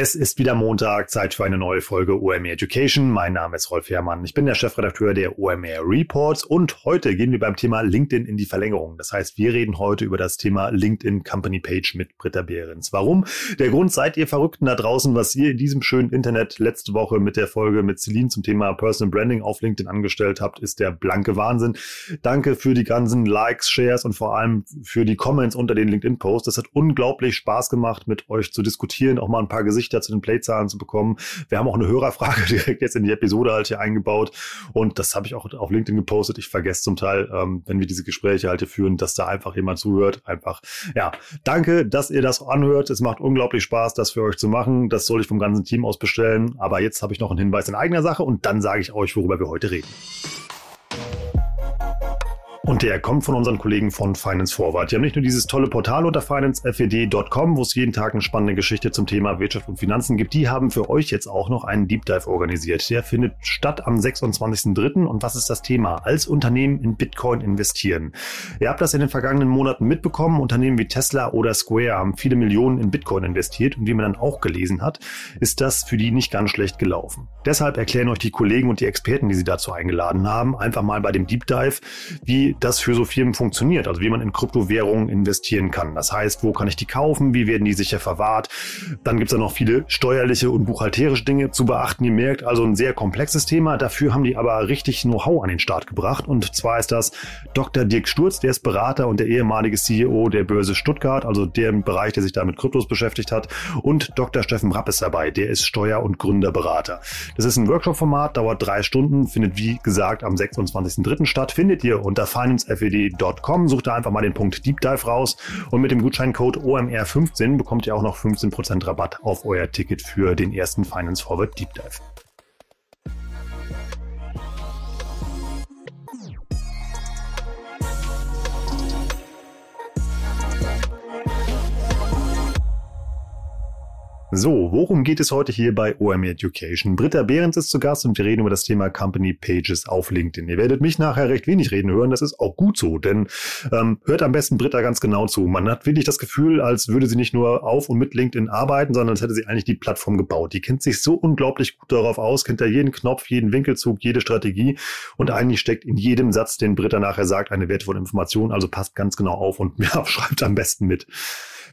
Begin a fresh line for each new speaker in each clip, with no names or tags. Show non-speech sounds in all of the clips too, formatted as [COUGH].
Es ist wieder Montag, Zeit für eine neue Folge OMR Education. Mein Name ist Rolf Herrmann. Ich bin der Chefredakteur der OMR Reports und heute gehen wir beim Thema LinkedIn in die Verlängerung. Das heißt, wir reden heute über das Thema LinkedIn Company Page mit Britta Behrens. Warum? Der Grund seid ihr Verrückten da draußen, was ihr in diesem schönen Internet letzte Woche mit der Folge mit Celine zum Thema Personal Branding auf LinkedIn angestellt habt, ist der blanke Wahnsinn. Danke für die ganzen Likes, Shares und vor allem für die Comments unter den LinkedIn-Posts. Das hat unglaublich Spaß gemacht, mit euch zu diskutieren, auch mal ein paar Gesichter Gesichter zu den Playzahlen zu bekommen. Wir haben auch eine Hörerfrage [LAUGHS] direkt jetzt in die Episode halt hier eingebaut und das habe ich auch auf LinkedIn gepostet. Ich vergesse zum Teil, ähm, wenn wir diese Gespräche halt hier führen, dass da einfach jemand zuhört. Einfach, ja, danke, dass ihr das anhört. Es macht unglaublich Spaß, das für euch zu machen. Das soll ich vom ganzen Team aus bestellen. Aber jetzt habe ich noch einen Hinweis in eigener Sache und dann sage ich euch, worüber wir heute reden. Und der kommt von unseren Kollegen von Finance Forward. Die haben nicht nur dieses tolle Portal unter financefed.com, wo es jeden Tag eine spannende Geschichte zum Thema Wirtschaft und Finanzen gibt. Die haben für euch jetzt auch noch einen Deep Dive organisiert. Der findet statt am 26.03. Und was ist das Thema? Als Unternehmen in Bitcoin investieren. Ihr habt das in den vergangenen Monaten mitbekommen. Unternehmen wie Tesla oder Square haben viele Millionen in Bitcoin investiert. Und wie man dann auch gelesen hat, ist das für die nicht ganz schlecht gelaufen. Deshalb erklären euch die Kollegen und die Experten, die sie dazu eingeladen haben, einfach mal bei dem Deep Dive, wie das für so Firmen funktioniert, also wie man in Kryptowährungen investieren kann. Das heißt, wo kann ich die kaufen, wie werden die sicher verwahrt. Dann gibt es da noch viele steuerliche und buchhalterische Dinge zu beachten. Ihr merkt also ein sehr komplexes Thema. Dafür haben die aber richtig Know-how an den Start gebracht. Und zwar ist das Dr. Dirk Sturz, der ist Berater und der ehemalige CEO der Börse Stuttgart, also der Bereich, der sich da mit Kryptos beschäftigt hat. Und Dr. Steffen Rapp ist dabei, der ist Steuer- und Gründerberater. Das ist ein Workshop-Format, dauert drei Stunden, findet wie gesagt am 26.03. statt. Findet ihr unter financefed.com. Sucht da einfach mal den Punkt Deep Dive raus und mit dem Gutscheincode OMR15 bekommt ihr auch noch 15% Rabatt auf euer Ticket für den ersten Finance Forward Deep Dive. So, worum geht es heute hier bei OM Education? Britta Behrens ist zu Gast und wir reden über das Thema Company Pages auf LinkedIn. Ihr werdet mich nachher recht wenig reden hören, das ist auch gut so, denn ähm, hört am besten Britta ganz genau zu. Man hat wirklich das Gefühl, als würde sie nicht nur auf und mit LinkedIn arbeiten, sondern als hätte sie eigentlich die Plattform gebaut. Die kennt sich so unglaublich gut darauf aus, kennt ja jeden Knopf, jeden Winkelzug, jede Strategie und eigentlich steckt in jedem Satz, den Britta nachher sagt, eine wertvolle Information, also passt ganz genau auf und [LAUGHS] ja, schreibt am besten mit.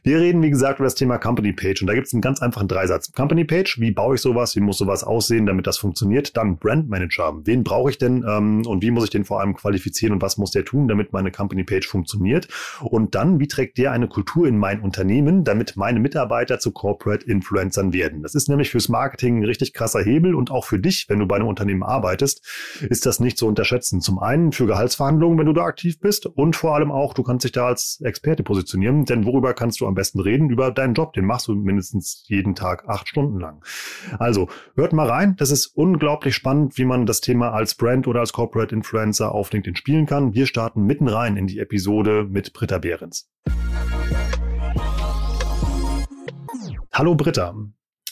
Wir reden, wie gesagt, über das Thema Company Page und da gibt es einen ganz einfachen Dreisatz. Company Page, wie baue ich sowas, wie muss sowas aussehen, damit das funktioniert? Dann Brand Manager, wen brauche ich denn ähm, und wie muss ich den vor allem qualifizieren und was muss der tun, damit meine Company Page funktioniert? Und dann, wie trägt der eine Kultur in mein Unternehmen, damit meine Mitarbeiter zu Corporate Influencern werden? Das ist nämlich fürs Marketing ein richtig krasser Hebel und auch für dich, wenn du bei einem Unternehmen arbeitest, ist das nicht zu unterschätzen. Zum einen für Gehaltsverhandlungen, wenn du da aktiv bist und vor allem auch, du kannst dich da als Experte positionieren, denn worüber kannst du am besten reden über deinen Job. Den machst du mindestens jeden Tag acht Stunden lang. Also hört mal rein. Das ist unglaublich spannend, wie man das Thema als Brand oder als Corporate Influencer auf LinkedIn spielen kann. Wir starten mitten rein in die Episode mit Britta Behrens. Hallo Britta.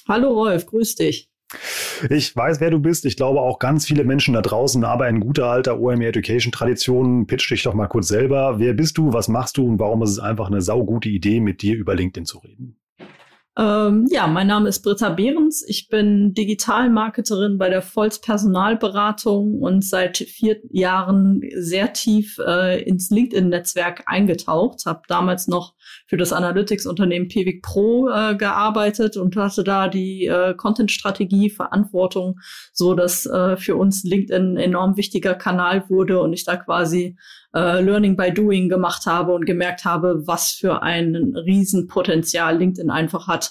Hallo Rolf, grüß dich.
Ich weiß, wer du bist. Ich glaube auch ganz viele Menschen da draußen, aber in guter alter OMR Education Tradition. Pitch dich doch mal kurz selber. Wer bist du? Was machst du? Und warum ist es einfach eine saugute Idee, mit dir über LinkedIn zu reden?
Ähm, ja, mein Name ist Britta Behrens. Ich bin Digitalmarketerin bei der Volz Personalberatung und seit vier Jahren sehr tief äh, ins LinkedIn-Netzwerk eingetaucht. Habe damals noch für das Analytics-Unternehmen Pivik Pro äh, gearbeitet und hatte da die äh, Content-Strategie, Verantwortung, so dass äh, für uns LinkedIn ein enorm wichtiger Kanal wurde und ich da quasi äh, Learning by Doing gemacht habe und gemerkt habe, was für ein Riesenpotenzial LinkedIn einfach hat,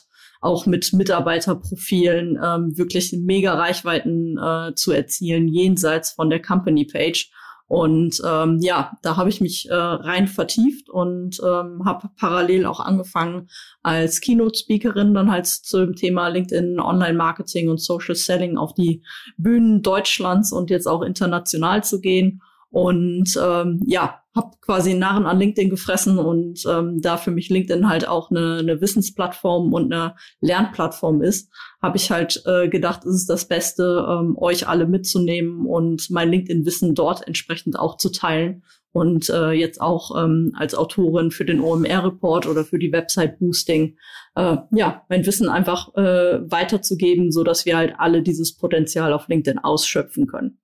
auch mit Mitarbeiterprofilen ähm, wirklich mega Reichweiten äh, zu erzielen, jenseits von der Company Page. Und ähm, ja, da habe ich mich äh, rein vertieft und ähm, habe parallel auch angefangen, als Keynote-Speakerin dann halt zum Thema LinkedIn, Online-Marketing und Social Selling auf die Bühnen Deutschlands und jetzt auch international zu gehen Und ähm, ja, habe quasi einen Narren an LinkedIn gefressen und ähm, da für mich LinkedIn halt auch eine, eine Wissensplattform und eine Lernplattform ist, habe ich halt äh, gedacht, es ist das Beste, ähm, euch alle mitzunehmen und mein LinkedIn-Wissen dort entsprechend auch zu teilen und äh, jetzt auch ähm, als Autorin für den OMR-Report oder für die Website Boosting, äh, ja, mein Wissen einfach äh, weiterzugeben, so dass wir halt alle dieses Potenzial auf LinkedIn ausschöpfen können.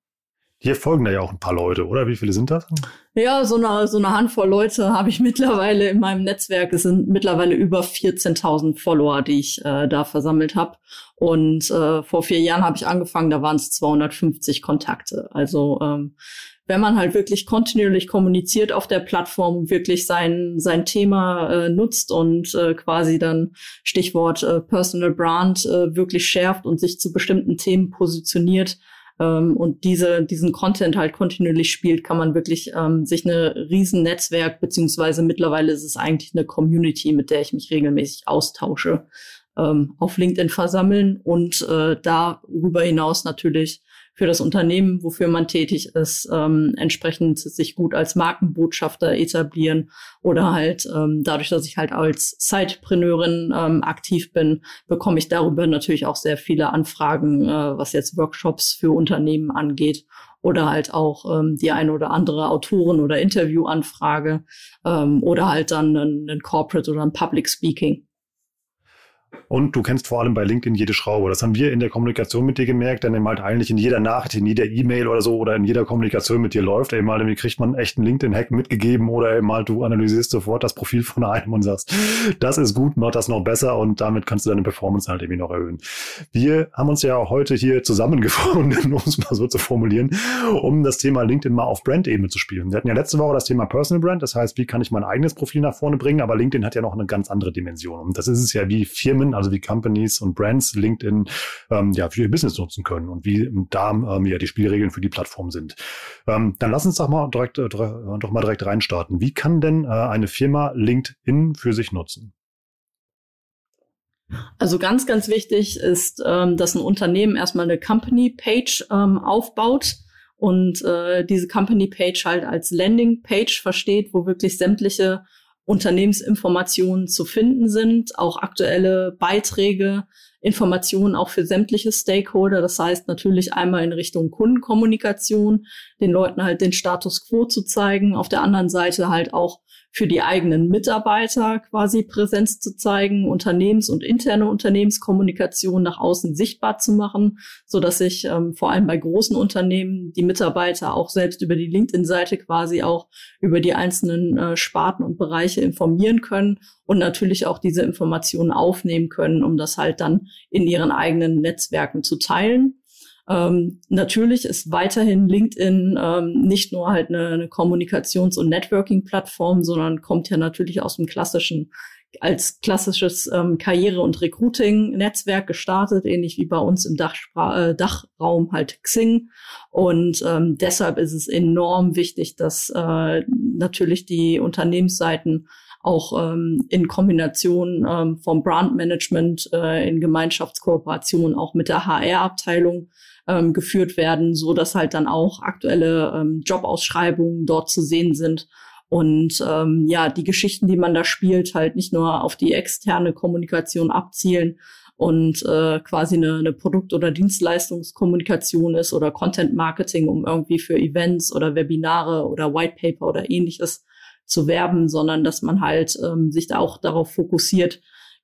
Hier folgen da ja auch ein paar Leute, oder? Wie viele sind das?
Ja, so eine, so eine Handvoll Leute [LAUGHS] habe ich mittlerweile in meinem Netzwerk. Es sind mittlerweile über 14.000 Follower, die ich äh, da versammelt habe. Und äh, vor vier Jahren habe ich angefangen, da waren es 250 Kontakte. Also ähm, wenn man halt wirklich kontinuierlich kommuniziert auf der Plattform, wirklich sein, sein Thema äh, nutzt und äh, quasi dann Stichwort äh, Personal Brand äh, wirklich schärft und sich zu bestimmten Themen positioniert, ähm, und diese, diesen Content halt kontinuierlich spielt, kann man wirklich ähm, sich eine riesen Netzwerk, beziehungsweise mittlerweile ist es eigentlich eine Community, mit der ich mich regelmäßig austausche, ähm, auf LinkedIn versammeln und äh, darüber hinaus natürlich für das Unternehmen, wofür man tätig ist, ähm, entsprechend sich gut als Markenbotschafter etablieren oder halt ähm, dadurch, dass ich halt als Sidepreneurin ähm, aktiv bin, bekomme ich darüber natürlich auch sehr viele Anfragen, äh, was jetzt Workshops für Unternehmen angeht oder halt auch ähm, die eine oder andere Autoren- oder Interviewanfrage ähm, oder halt dann ein, ein Corporate oder ein Public Speaking.
Und du kennst vor allem bei LinkedIn jede Schraube. Das haben wir in der Kommunikation mit dir gemerkt, denn halt eigentlich in jeder Nachricht, in jeder E-Mail oder so oder in jeder Kommunikation mit dir läuft, eben halt, kriegt man echt einen LinkedIn-Hack mitgegeben oder eben halt du analysierst sofort das Profil von einem und sagst, das ist gut, mach das noch besser und damit kannst du deine Performance halt irgendwie noch erhöhen. Wir haben uns ja heute hier zusammengefunden, [LAUGHS] um es mal so zu formulieren, um das Thema LinkedIn mal auf Brand-Ebene zu spielen. Wir hatten ja letzte Woche das Thema Personal Brand, das heißt, wie kann ich mein eigenes Profil nach vorne bringen, aber LinkedIn hat ja noch eine ganz andere Dimension. Und das ist es ja wie Firmen Firmen, also wie Companies und Brands LinkedIn ähm, ja für ihr Business nutzen können und wie da ähm, ja die Spielregeln für die Plattform sind. Ähm, dann lass uns doch mal direkt äh, doch mal direkt reinstarten. Wie kann denn äh, eine Firma LinkedIn für sich nutzen?
Also ganz, ganz wichtig ist, ähm, dass ein Unternehmen erstmal eine Company-Page ähm, aufbaut und äh, diese Company-Page halt als Landing-Page versteht, wo wirklich sämtliche Unternehmensinformationen zu finden sind, auch aktuelle Beiträge, Informationen auch für sämtliche Stakeholder. Das heißt natürlich einmal in Richtung Kundenkommunikation, den Leuten halt den Status quo zu zeigen, auf der anderen Seite halt auch für die eigenen Mitarbeiter quasi Präsenz zu zeigen, Unternehmens- und interne Unternehmenskommunikation nach außen sichtbar zu machen, so dass sich ähm, vor allem bei großen Unternehmen die Mitarbeiter auch selbst über die LinkedIn-Seite quasi auch über die einzelnen äh, Sparten und Bereiche informieren können und natürlich auch diese Informationen aufnehmen können, um das halt dann in ihren eigenen Netzwerken zu teilen. Ähm, natürlich ist weiterhin LinkedIn ähm, nicht nur halt eine, eine Kommunikations- und Networking-Plattform, sondern kommt ja natürlich aus dem klassischen als klassisches ähm, Karriere- und Recruiting-Netzwerk gestartet, ähnlich wie bei uns im Dachspra äh, Dachraum halt Xing. Und ähm, deshalb ist es enorm wichtig, dass äh, natürlich die Unternehmensseiten auch ähm, in Kombination ähm, vom Brandmanagement äh, in Gemeinschaftskooperation auch mit der HR-Abteilung ähm, geführt werden, so dass halt dann auch aktuelle ähm, Jobausschreibungen dort zu sehen sind. Und ähm, ja, die Geschichten, die man da spielt, halt nicht nur auf die externe Kommunikation abzielen und äh, quasi eine, eine Produkt- oder Dienstleistungskommunikation ist oder Content Marketing, um irgendwie für Events oder Webinare oder White Paper oder ähnliches zu werben, sondern dass man halt ähm, sich da auch darauf fokussiert,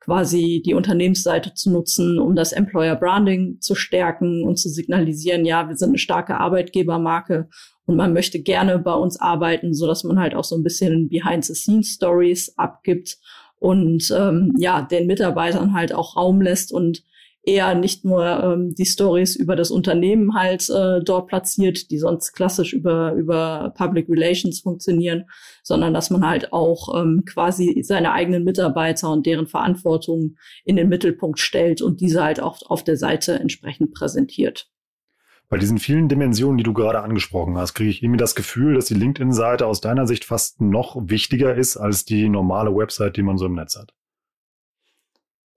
quasi die Unternehmensseite zu nutzen, um das Employer Branding zu stärken und zu signalisieren, ja, wir sind eine starke Arbeitgebermarke und man möchte gerne bei uns arbeiten, so dass man halt auch so ein bisschen Behind-the-Scenes-Stories abgibt und ähm, ja, den Mitarbeitern halt auch Raum lässt und eher nicht nur ähm, die Stories über das Unternehmen halt äh, dort platziert, die sonst klassisch über über Public Relations funktionieren, sondern dass man halt auch ähm, quasi seine eigenen Mitarbeiter und deren Verantwortung in den Mittelpunkt stellt und diese halt auch auf der Seite entsprechend präsentiert.
Bei diesen vielen Dimensionen, die du gerade angesprochen hast, kriege ich irgendwie das Gefühl, dass die LinkedIn-Seite aus deiner Sicht fast noch wichtiger ist als die normale Website, die man so im Netz hat.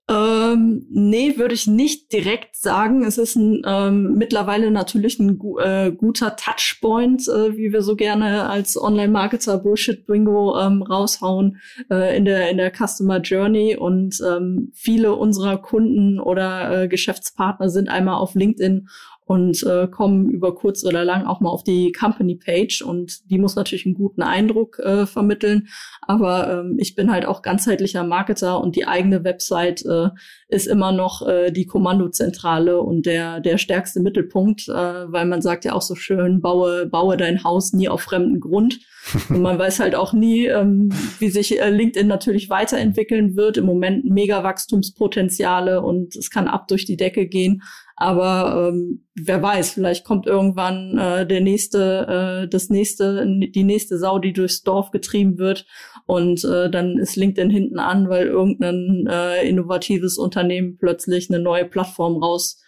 Äh Ähm, nee, würde ich nicht direkt sagen. Es ist ein, ähm, mittlerweile natürlich ein gu äh, guter Touchpoint, äh, wie wir so gerne als Online-Marketer Bullshit-Bingo ähm, raushauen äh, in der in der Customer Journey. Und ähm, viele unserer Kunden oder äh, Geschäftspartner sind einmal auf LinkedIn und äh, kommen über kurz oder lang auch mal auf die Company Page und die muss natürlich einen guten Eindruck äh, vermitteln. Aber ähm, ich bin halt auch ganzheitlicher Marketer und die eigene Website äh, ist immer noch äh, die Kommandozentrale und der der stärkste Mittelpunkt, äh, weil man sagt ja auch so schön, baue baue dein Haus nie auf fremden Grund. [LAUGHS] Und man weiß halt auch nie, ähm, wie sich äh, LinkedIn natürlich weiterentwickeln wird. Im Moment mega Wachstumspotenziale und es kann ab durch die Decke gehen. Aber ähm, wer weiß, vielleicht kommt irgendwann äh, der nächste, äh, das nächste, die nächste Sau, die durchs Dorf getrieben wird. Und äh, dann ist LinkedIn hinten an, weil irgendein äh, innovatives Unternehmen plötzlich eine neue Plattform raus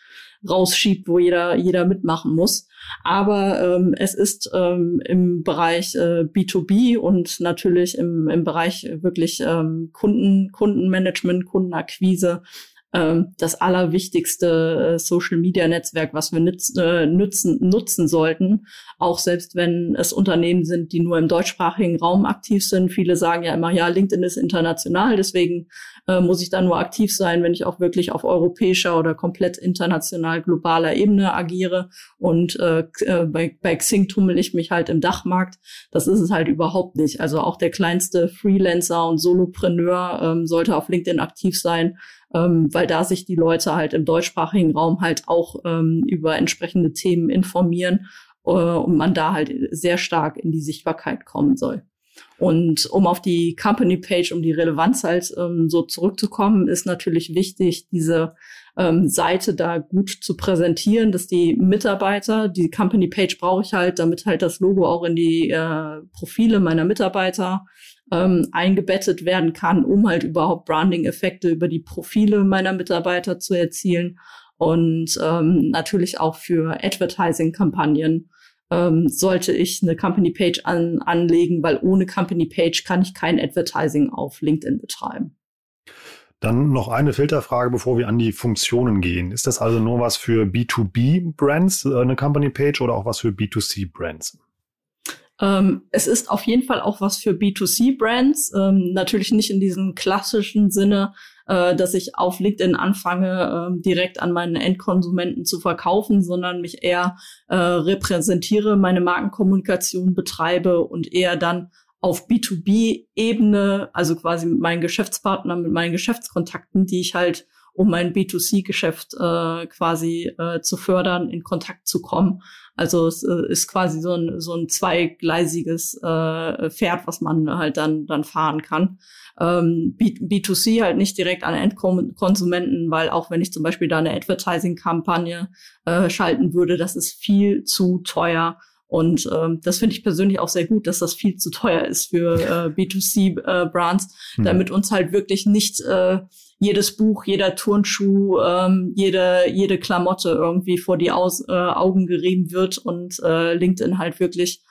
rausschiebt, wo jeder jeder mitmachen muss. Aber ähm, es ist ähm, im Bereich äh, B2B und natürlich im, im Bereich wirklich ähm, Kunden, Kundenmanagement, Kundenakquise ähm, das allerwichtigste äh, Social-Media-Netzwerk, was wir nütz, äh, nützen, nutzen sollten, auch selbst wenn es Unternehmen sind, die nur im deutschsprachigen Raum aktiv sind. Viele sagen ja immer, ja, LinkedIn ist international, deswegen äh, muss ich da nur aktiv sein, wenn ich auch wirklich auf europäischer oder komplett international globaler Ebene agiere. Und äh, äh, bei, bei Xing tummel ich mich halt im Dachmarkt. Das ist es halt überhaupt nicht. Also auch der kleinste Freelancer und Solopreneur ähm, sollte auf LinkedIn aktiv sein ähm, weil da sich die Leute halt im deutschsprachigen Raum halt auch ähm, über entsprechende Themen informieren äh, und man da halt sehr stark in die Sichtbarkeit kommen soll. Und um auf die Company Page, um die Relevanz halt ähm, so zurückzukommen, ist natürlich wichtig, diese ähm, Seite da gut zu präsentieren, dass die Mitarbeiter, die Company Page brauche ich halt, damit halt das Logo auch in die äh, Profile meiner Mitarbeiter ähm, eingebettet werden kann, um halt überhaupt Branding-Effekte über die Profile meiner Mitarbeiter zu erzielen und ähm, natürlich auch für Advertising-Kampagnen ähm, sollte ich eine Company Page an, anlegen, weil ohne Company Page kann ich kein Advertising auf LinkedIn betreiben.
Dann noch eine Filterfrage, bevor wir an die Funktionen gehen. Ist das also nur was für B2B-Brands, äh, eine Company Page, oder auch was für B2C-Brands?
Ähm, es ist auf jeden Fall auch was für B2C-Brands. Ähm, natürlich nicht in diesem klassischen Sinne, äh, dass ich auf LinkedIn anfange, äh, direkt an meinen Endkonsumenten zu verkaufen, sondern mich eher äh, repräsentiere, meine Markenkommunikation betreibe und eher dann auf B2B-Ebene, also quasi mit meinen Geschäftspartnern, mit meinen Geschäftskontakten, die ich halt um mein B2C-Geschäft äh, quasi äh, zu fördern, in Kontakt zu kommen. Also es äh, ist quasi so ein, so ein zweigleisiges äh, Pferd, was man halt dann, dann fahren kann. Ähm, B B2C halt nicht direkt an Endkonsumenten, weil auch wenn ich zum Beispiel da eine Advertising-Kampagne äh, schalten würde, das ist viel zu teuer. Und ähm, das finde ich persönlich auch sehr gut, dass das viel zu teuer ist für äh, B2C-Brands, äh, mhm. damit uns halt wirklich nicht äh, jedes Buch, jeder Turnschuh, ähm, jede, jede Klamotte irgendwie vor die Aus, äh, Augen gerieben wird und äh, LinkedIn halt wirklich,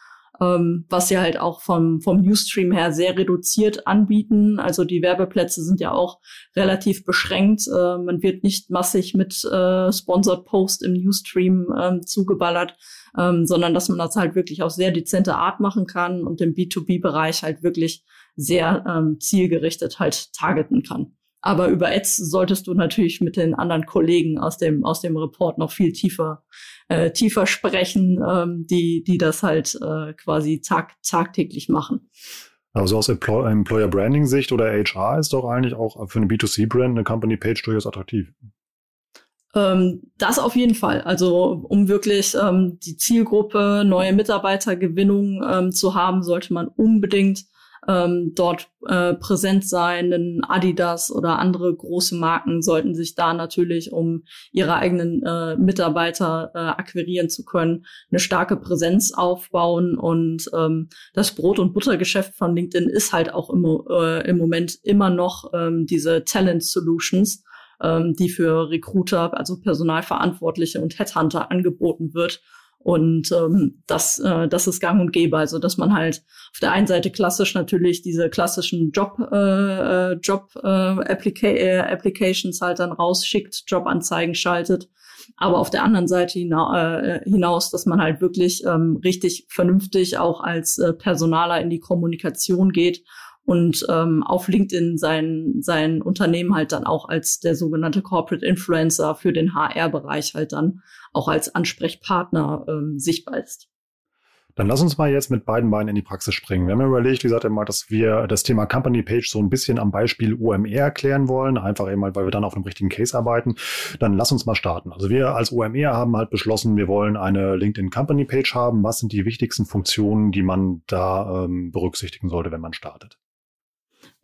ähm, was sie halt auch vom, vom Newsstream her sehr reduziert anbieten. Also die Werbeplätze sind ja auch relativ beschränkt. Äh, man wird nicht massig mit äh, Sponsored Post im Newsstream ähm, zugeballert, ähm, sondern dass man das halt wirklich auf sehr dezente Art machen kann und im B2B-Bereich halt wirklich sehr ähm, zielgerichtet halt targeten kann. Aber über Ads solltest du natürlich mit den anderen Kollegen aus dem, aus dem Report noch viel tiefer, äh, tiefer sprechen, ähm, die, die das halt äh, quasi tag, tagtäglich machen.
Also aus Employer Branding Sicht oder HR ist doch eigentlich auch für eine B2C-Brand eine Company Page durchaus attraktiv.
Ähm, das auf jeden Fall. Also um wirklich ähm, die Zielgruppe, neue Mitarbeitergewinnung ähm, zu haben, sollte man unbedingt ähm, dort äh, präsent sein. Denn Adidas oder andere große Marken sollten sich da natürlich, um ihre eigenen äh, Mitarbeiter äh, akquirieren zu können, eine starke Präsenz aufbauen. Und ähm, das Brot- und Buttergeschäft von LinkedIn ist halt auch im, äh, im Moment immer noch ähm, diese Talent Solutions ähm, die für Recruiter, also Personalverantwortliche und Headhunter angeboten wird. Und ähm, das, äh, das ist gang und gäbe. Also dass man halt auf der einen Seite klassisch natürlich diese klassischen Job, äh, äh Job äh, Applica äh, Applications halt dann rausschickt, Jobanzeigen schaltet. Aber auf der anderen Seite hina äh, hinaus, dass man halt wirklich ähm, richtig vernünftig auch als äh, Personaler in die Kommunikation geht und ähm, auf LinkedIn sein, sein Unternehmen halt dann auch als der sogenannte Corporate Influencer für den HR-Bereich halt dann auch als Ansprechpartner ähm, sichtbar ist.
Dann lass uns mal jetzt mit beiden Beinen in die Praxis springen. Wir haben überlegt, wie gesagt, immer, dass wir das Thema Company Page so ein bisschen am Beispiel OMR erklären wollen, einfach eben mal, weil wir dann auf einem richtigen Case arbeiten. Dann lass uns mal starten. Also wir als OMR haben halt beschlossen, wir wollen eine LinkedIn Company Page haben. Was sind die wichtigsten Funktionen, die man da ähm, berücksichtigen sollte, wenn man startet?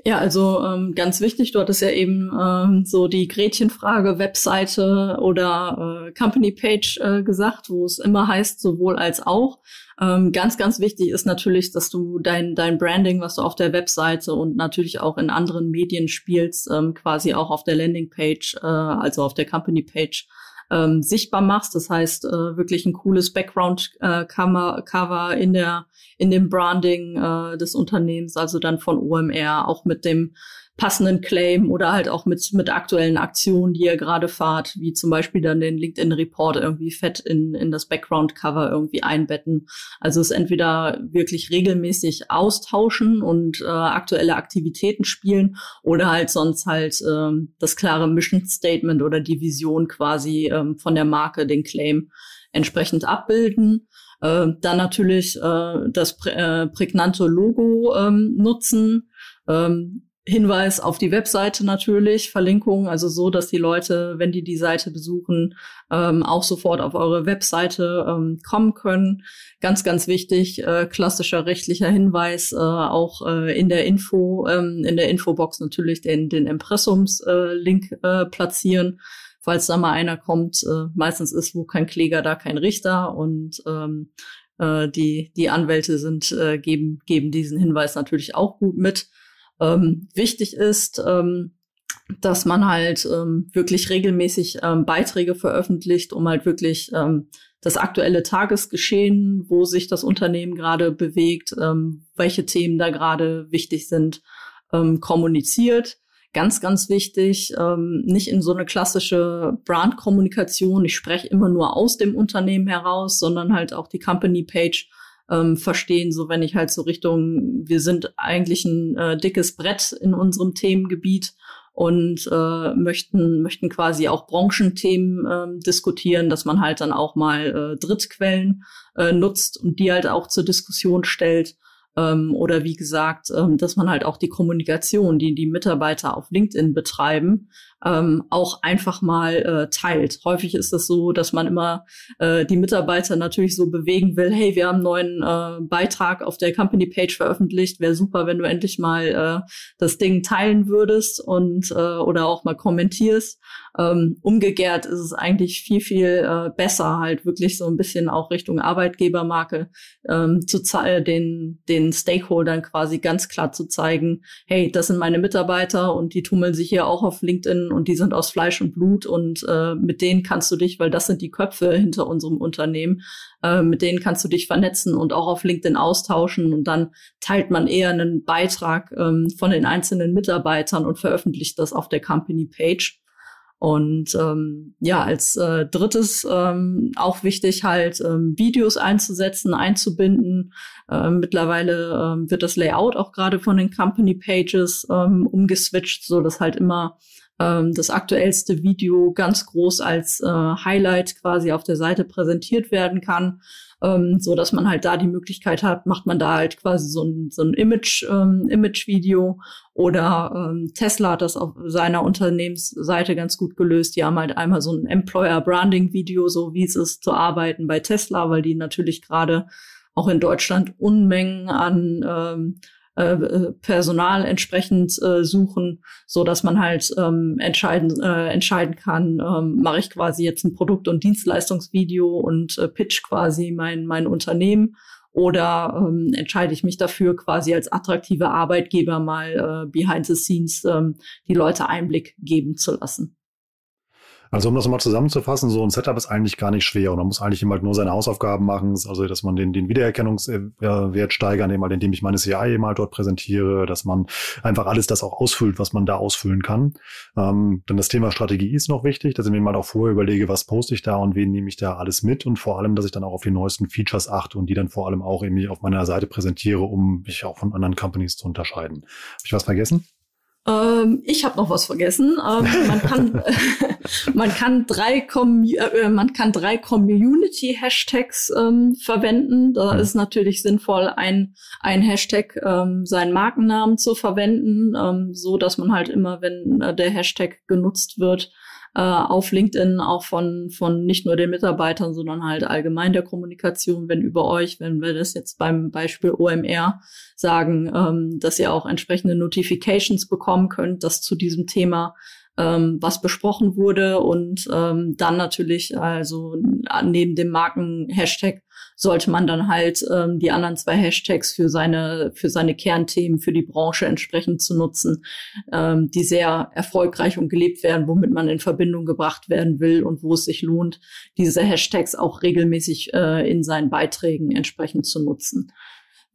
Ja, also ähm, ganz wichtig, du hattest ja eben ähm, so die Gretchenfrage Webseite oder äh, Company Page äh, gesagt, wo es immer heißt, sowohl als auch. Ähm, ganz, ganz wichtig ist natürlich, dass du dein, dein Branding, was du auf der Webseite und natürlich auch in anderen Medien spielst, ähm, quasi auch auf der Landingpage, äh, also auf der Company Page ähm, sichtbar machst. Das heißt, äh, wirklich ein cooles Background-Cover äh, in der in dem Branding äh, des Unternehmens, also dann von OMR, auch mit dem passenden Claim oder halt auch mit, mit aktuellen Aktionen, die ihr gerade fahrt, wie zum Beispiel dann den LinkedIn-Report irgendwie fett in, in das Background-Cover irgendwie einbetten. Also es entweder wirklich regelmäßig austauschen und äh, aktuelle Aktivitäten spielen oder halt sonst halt ähm, das klare Mission Statement oder die Vision quasi ähm, von der Marke, den Claim entsprechend abbilden. Äh, dann natürlich äh, das prä äh, prägnante Logo ähm, nutzen. Ähm, Hinweis auf die Webseite natürlich, Verlinkung, also so, dass die Leute, wenn die die Seite besuchen, ähm, auch sofort auf eure Webseite ähm, kommen können. Ganz, ganz wichtig, äh, klassischer rechtlicher Hinweis, äh, auch äh, in der Info, ähm, in der Infobox natürlich den, den Impressums-Link äh, äh, platzieren, falls da mal einer kommt. Äh, meistens ist wo kein Kläger, da kein Richter und ähm, äh, die, die Anwälte sind, geben, geben diesen Hinweis natürlich auch gut mit ähm, wichtig ist, ähm, dass man halt ähm, wirklich regelmäßig ähm, Beiträge veröffentlicht, um halt wirklich ähm, das aktuelle Tagesgeschehen, wo sich das Unternehmen gerade bewegt, ähm, welche Themen da gerade wichtig sind, ähm, kommuniziert. Ganz, ganz wichtig, ähm, nicht in so eine klassische Brandkommunikation. Ich spreche immer nur aus dem Unternehmen heraus, sondern halt auch die Company Page ähm, verstehen, so wenn ich halt so Richtung, wir sind eigentlich ein äh, dickes Brett in unserem Themengebiet und äh, möchten möchten quasi auch Branchenthemen äh, diskutieren, dass man halt dann auch mal äh, Drittquellen äh, nutzt und die halt auch zur Diskussion stellt. Ähm, oder wie gesagt, ähm, dass man halt auch die Kommunikation, die die Mitarbeiter auf LinkedIn betreiben, ähm, auch einfach mal äh, teilt. Häufig ist es so, dass man immer äh, die Mitarbeiter natürlich so bewegen will, hey, wir haben einen neuen äh, Beitrag auf der Company Page veröffentlicht, wäre super, wenn du endlich mal äh, das Ding teilen würdest und äh, oder auch mal kommentierst. Ähm, umgekehrt ist es eigentlich viel, viel äh, besser, halt wirklich so ein bisschen auch Richtung Arbeitgebermarke ähm, zu den, den Stakeholdern quasi ganz klar zu zeigen, hey, das sind meine Mitarbeiter und die tummeln sich hier auch auf LinkedIn und die sind aus Fleisch und Blut und äh, mit denen kannst du dich, weil das sind die Köpfe hinter unserem Unternehmen, äh, mit denen kannst du dich vernetzen und auch auf LinkedIn austauschen und dann teilt man eher einen Beitrag ähm, von den einzelnen Mitarbeitern und veröffentlicht das auf der Company Page. Und ähm, ja, als äh, drittes ähm, auch wichtig halt ähm, Videos einzusetzen, einzubinden. Ähm, mittlerweile ähm, wird das Layout auch gerade von den Company Pages ähm, umgeswitcht, so dass halt immer ähm, das aktuellste Video ganz groß als äh, Highlight quasi auf der Seite präsentiert werden kann, ähm, so dass man halt da die Möglichkeit hat, macht man da halt quasi so ein, so ein Image, ähm, Image-Video oder ähm, Tesla hat das auf seiner Unternehmensseite ganz gut gelöst. Die haben halt einmal so ein Employer Branding Video, so wie es ist zu arbeiten bei Tesla, weil die natürlich gerade auch in Deutschland Unmengen an ähm, äh, Personal entsprechend äh, suchen, so dass man halt ähm, entscheiden äh, entscheiden kann, ähm, mache ich quasi jetzt ein Produkt- und Dienstleistungsvideo und äh, pitch quasi mein mein Unternehmen oder ähm, entscheide ich mich dafür, quasi als attraktive Arbeitgeber mal äh, behind the scenes ähm, die Leute Einblick geben zu lassen.
Also um das mal zusammenzufassen, so ein Setup ist eigentlich gar nicht schwer und man muss eigentlich immer halt nur seine Hausaufgaben machen, also dass man den, den Wiedererkennungswert steigern, halt, indem ich meine CI eben halt dort präsentiere, dass man einfach alles das auch ausfüllt, was man da ausfüllen kann. Ähm, dann das Thema Strategie ist noch wichtig, dass ich mir mal auch vorher überlege, was poste ich da und wen nehme ich da alles mit und vor allem, dass ich dann auch auf die neuesten Features achte und die dann vor allem auch eben auf meiner Seite präsentiere, um mich auch von anderen Companies zu unterscheiden. Habe ich was vergessen?
Ähm, ich habe noch was vergessen. Ähm, man kann [LAUGHS] man kann drei Com äh, man kann drei Community Hashtags ähm, verwenden. Da mhm. ist natürlich sinnvoll ein ein Hashtag ähm, seinen Markennamen zu verwenden, ähm, so dass man halt immer, wenn äh, der Hashtag genutzt wird, äh, auf LinkedIn auch von, von nicht nur den Mitarbeitern, sondern halt allgemein der Kommunikation, wenn über euch, wenn wir das jetzt beim Beispiel OMR sagen, ähm, dass ihr auch entsprechende Notifications bekommen könnt, dass zu diesem Thema ähm, was besprochen wurde und ähm, dann natürlich also neben dem Marken-Hashtag sollte man dann halt ähm, die anderen zwei Hashtags für seine für seine Kernthemen für die Branche entsprechend zu nutzen, ähm, die sehr erfolgreich und gelebt werden, womit man in Verbindung gebracht werden will und wo es sich lohnt, diese Hashtags auch regelmäßig äh, in seinen Beiträgen entsprechend zu nutzen.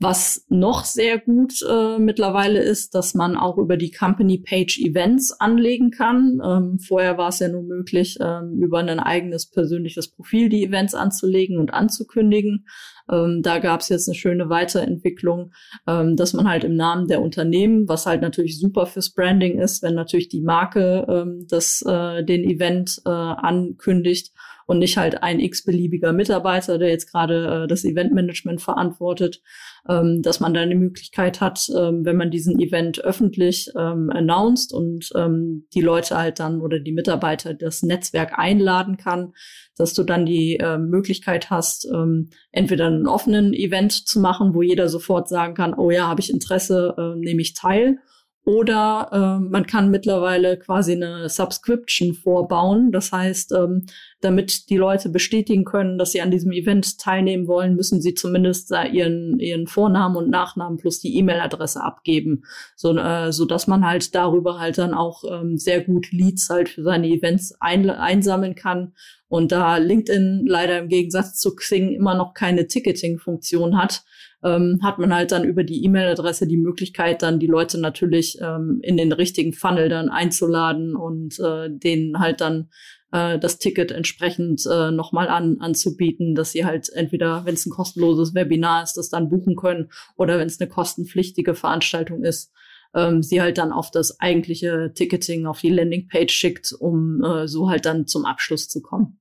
Was noch sehr gut äh, mittlerweile ist, dass man auch über die Company Page Events anlegen kann. Ähm, vorher war es ja nur möglich, ähm, über ein eigenes persönliches Profil die Events anzulegen und anzukündigen. Ähm, da gab es jetzt eine schöne Weiterentwicklung, ähm, dass man halt im Namen der Unternehmen, was halt natürlich super fürs Branding ist, wenn natürlich die Marke ähm, das, äh, den Event äh, ankündigt und nicht halt ein x-beliebiger Mitarbeiter, der jetzt gerade äh, das Eventmanagement verantwortet, ähm, dass man da eine Möglichkeit hat, ähm, wenn man diesen Event öffentlich ähm, announced und ähm, die Leute halt dann oder die Mitarbeiter das Netzwerk einladen kann, dass du dann die äh, Möglichkeit hast, ähm, entweder einen offenen Event zu machen, wo jeder sofort sagen kann, oh ja, habe ich Interesse, äh, nehme ich teil oder äh, man kann mittlerweile quasi eine Subscription vorbauen. Das heißt, ähm, damit die Leute bestätigen können, dass sie an diesem Event teilnehmen wollen, müssen sie zumindest äh, ihren, ihren Vornamen und Nachnamen plus die E-Mail-Adresse abgeben, so, äh, so dass man halt darüber halt dann auch ähm, sehr gut Leads halt für seine Events ein, einsammeln kann. Und da LinkedIn leider im Gegensatz zu Xing immer noch keine Ticketing-Funktion hat, ähm, hat man halt dann über die E-Mail-Adresse die Möglichkeit, dann die Leute natürlich ähm, in den richtigen Funnel dann einzuladen und äh, denen halt dann äh, das Ticket entsprechend äh, nochmal an, anzubieten, dass sie halt entweder, wenn es ein kostenloses Webinar ist, das dann buchen können oder wenn es eine kostenpflichtige Veranstaltung ist, ähm, sie halt dann auf das eigentliche Ticketing, auf die Landingpage schickt, um äh, so halt dann zum Abschluss zu kommen.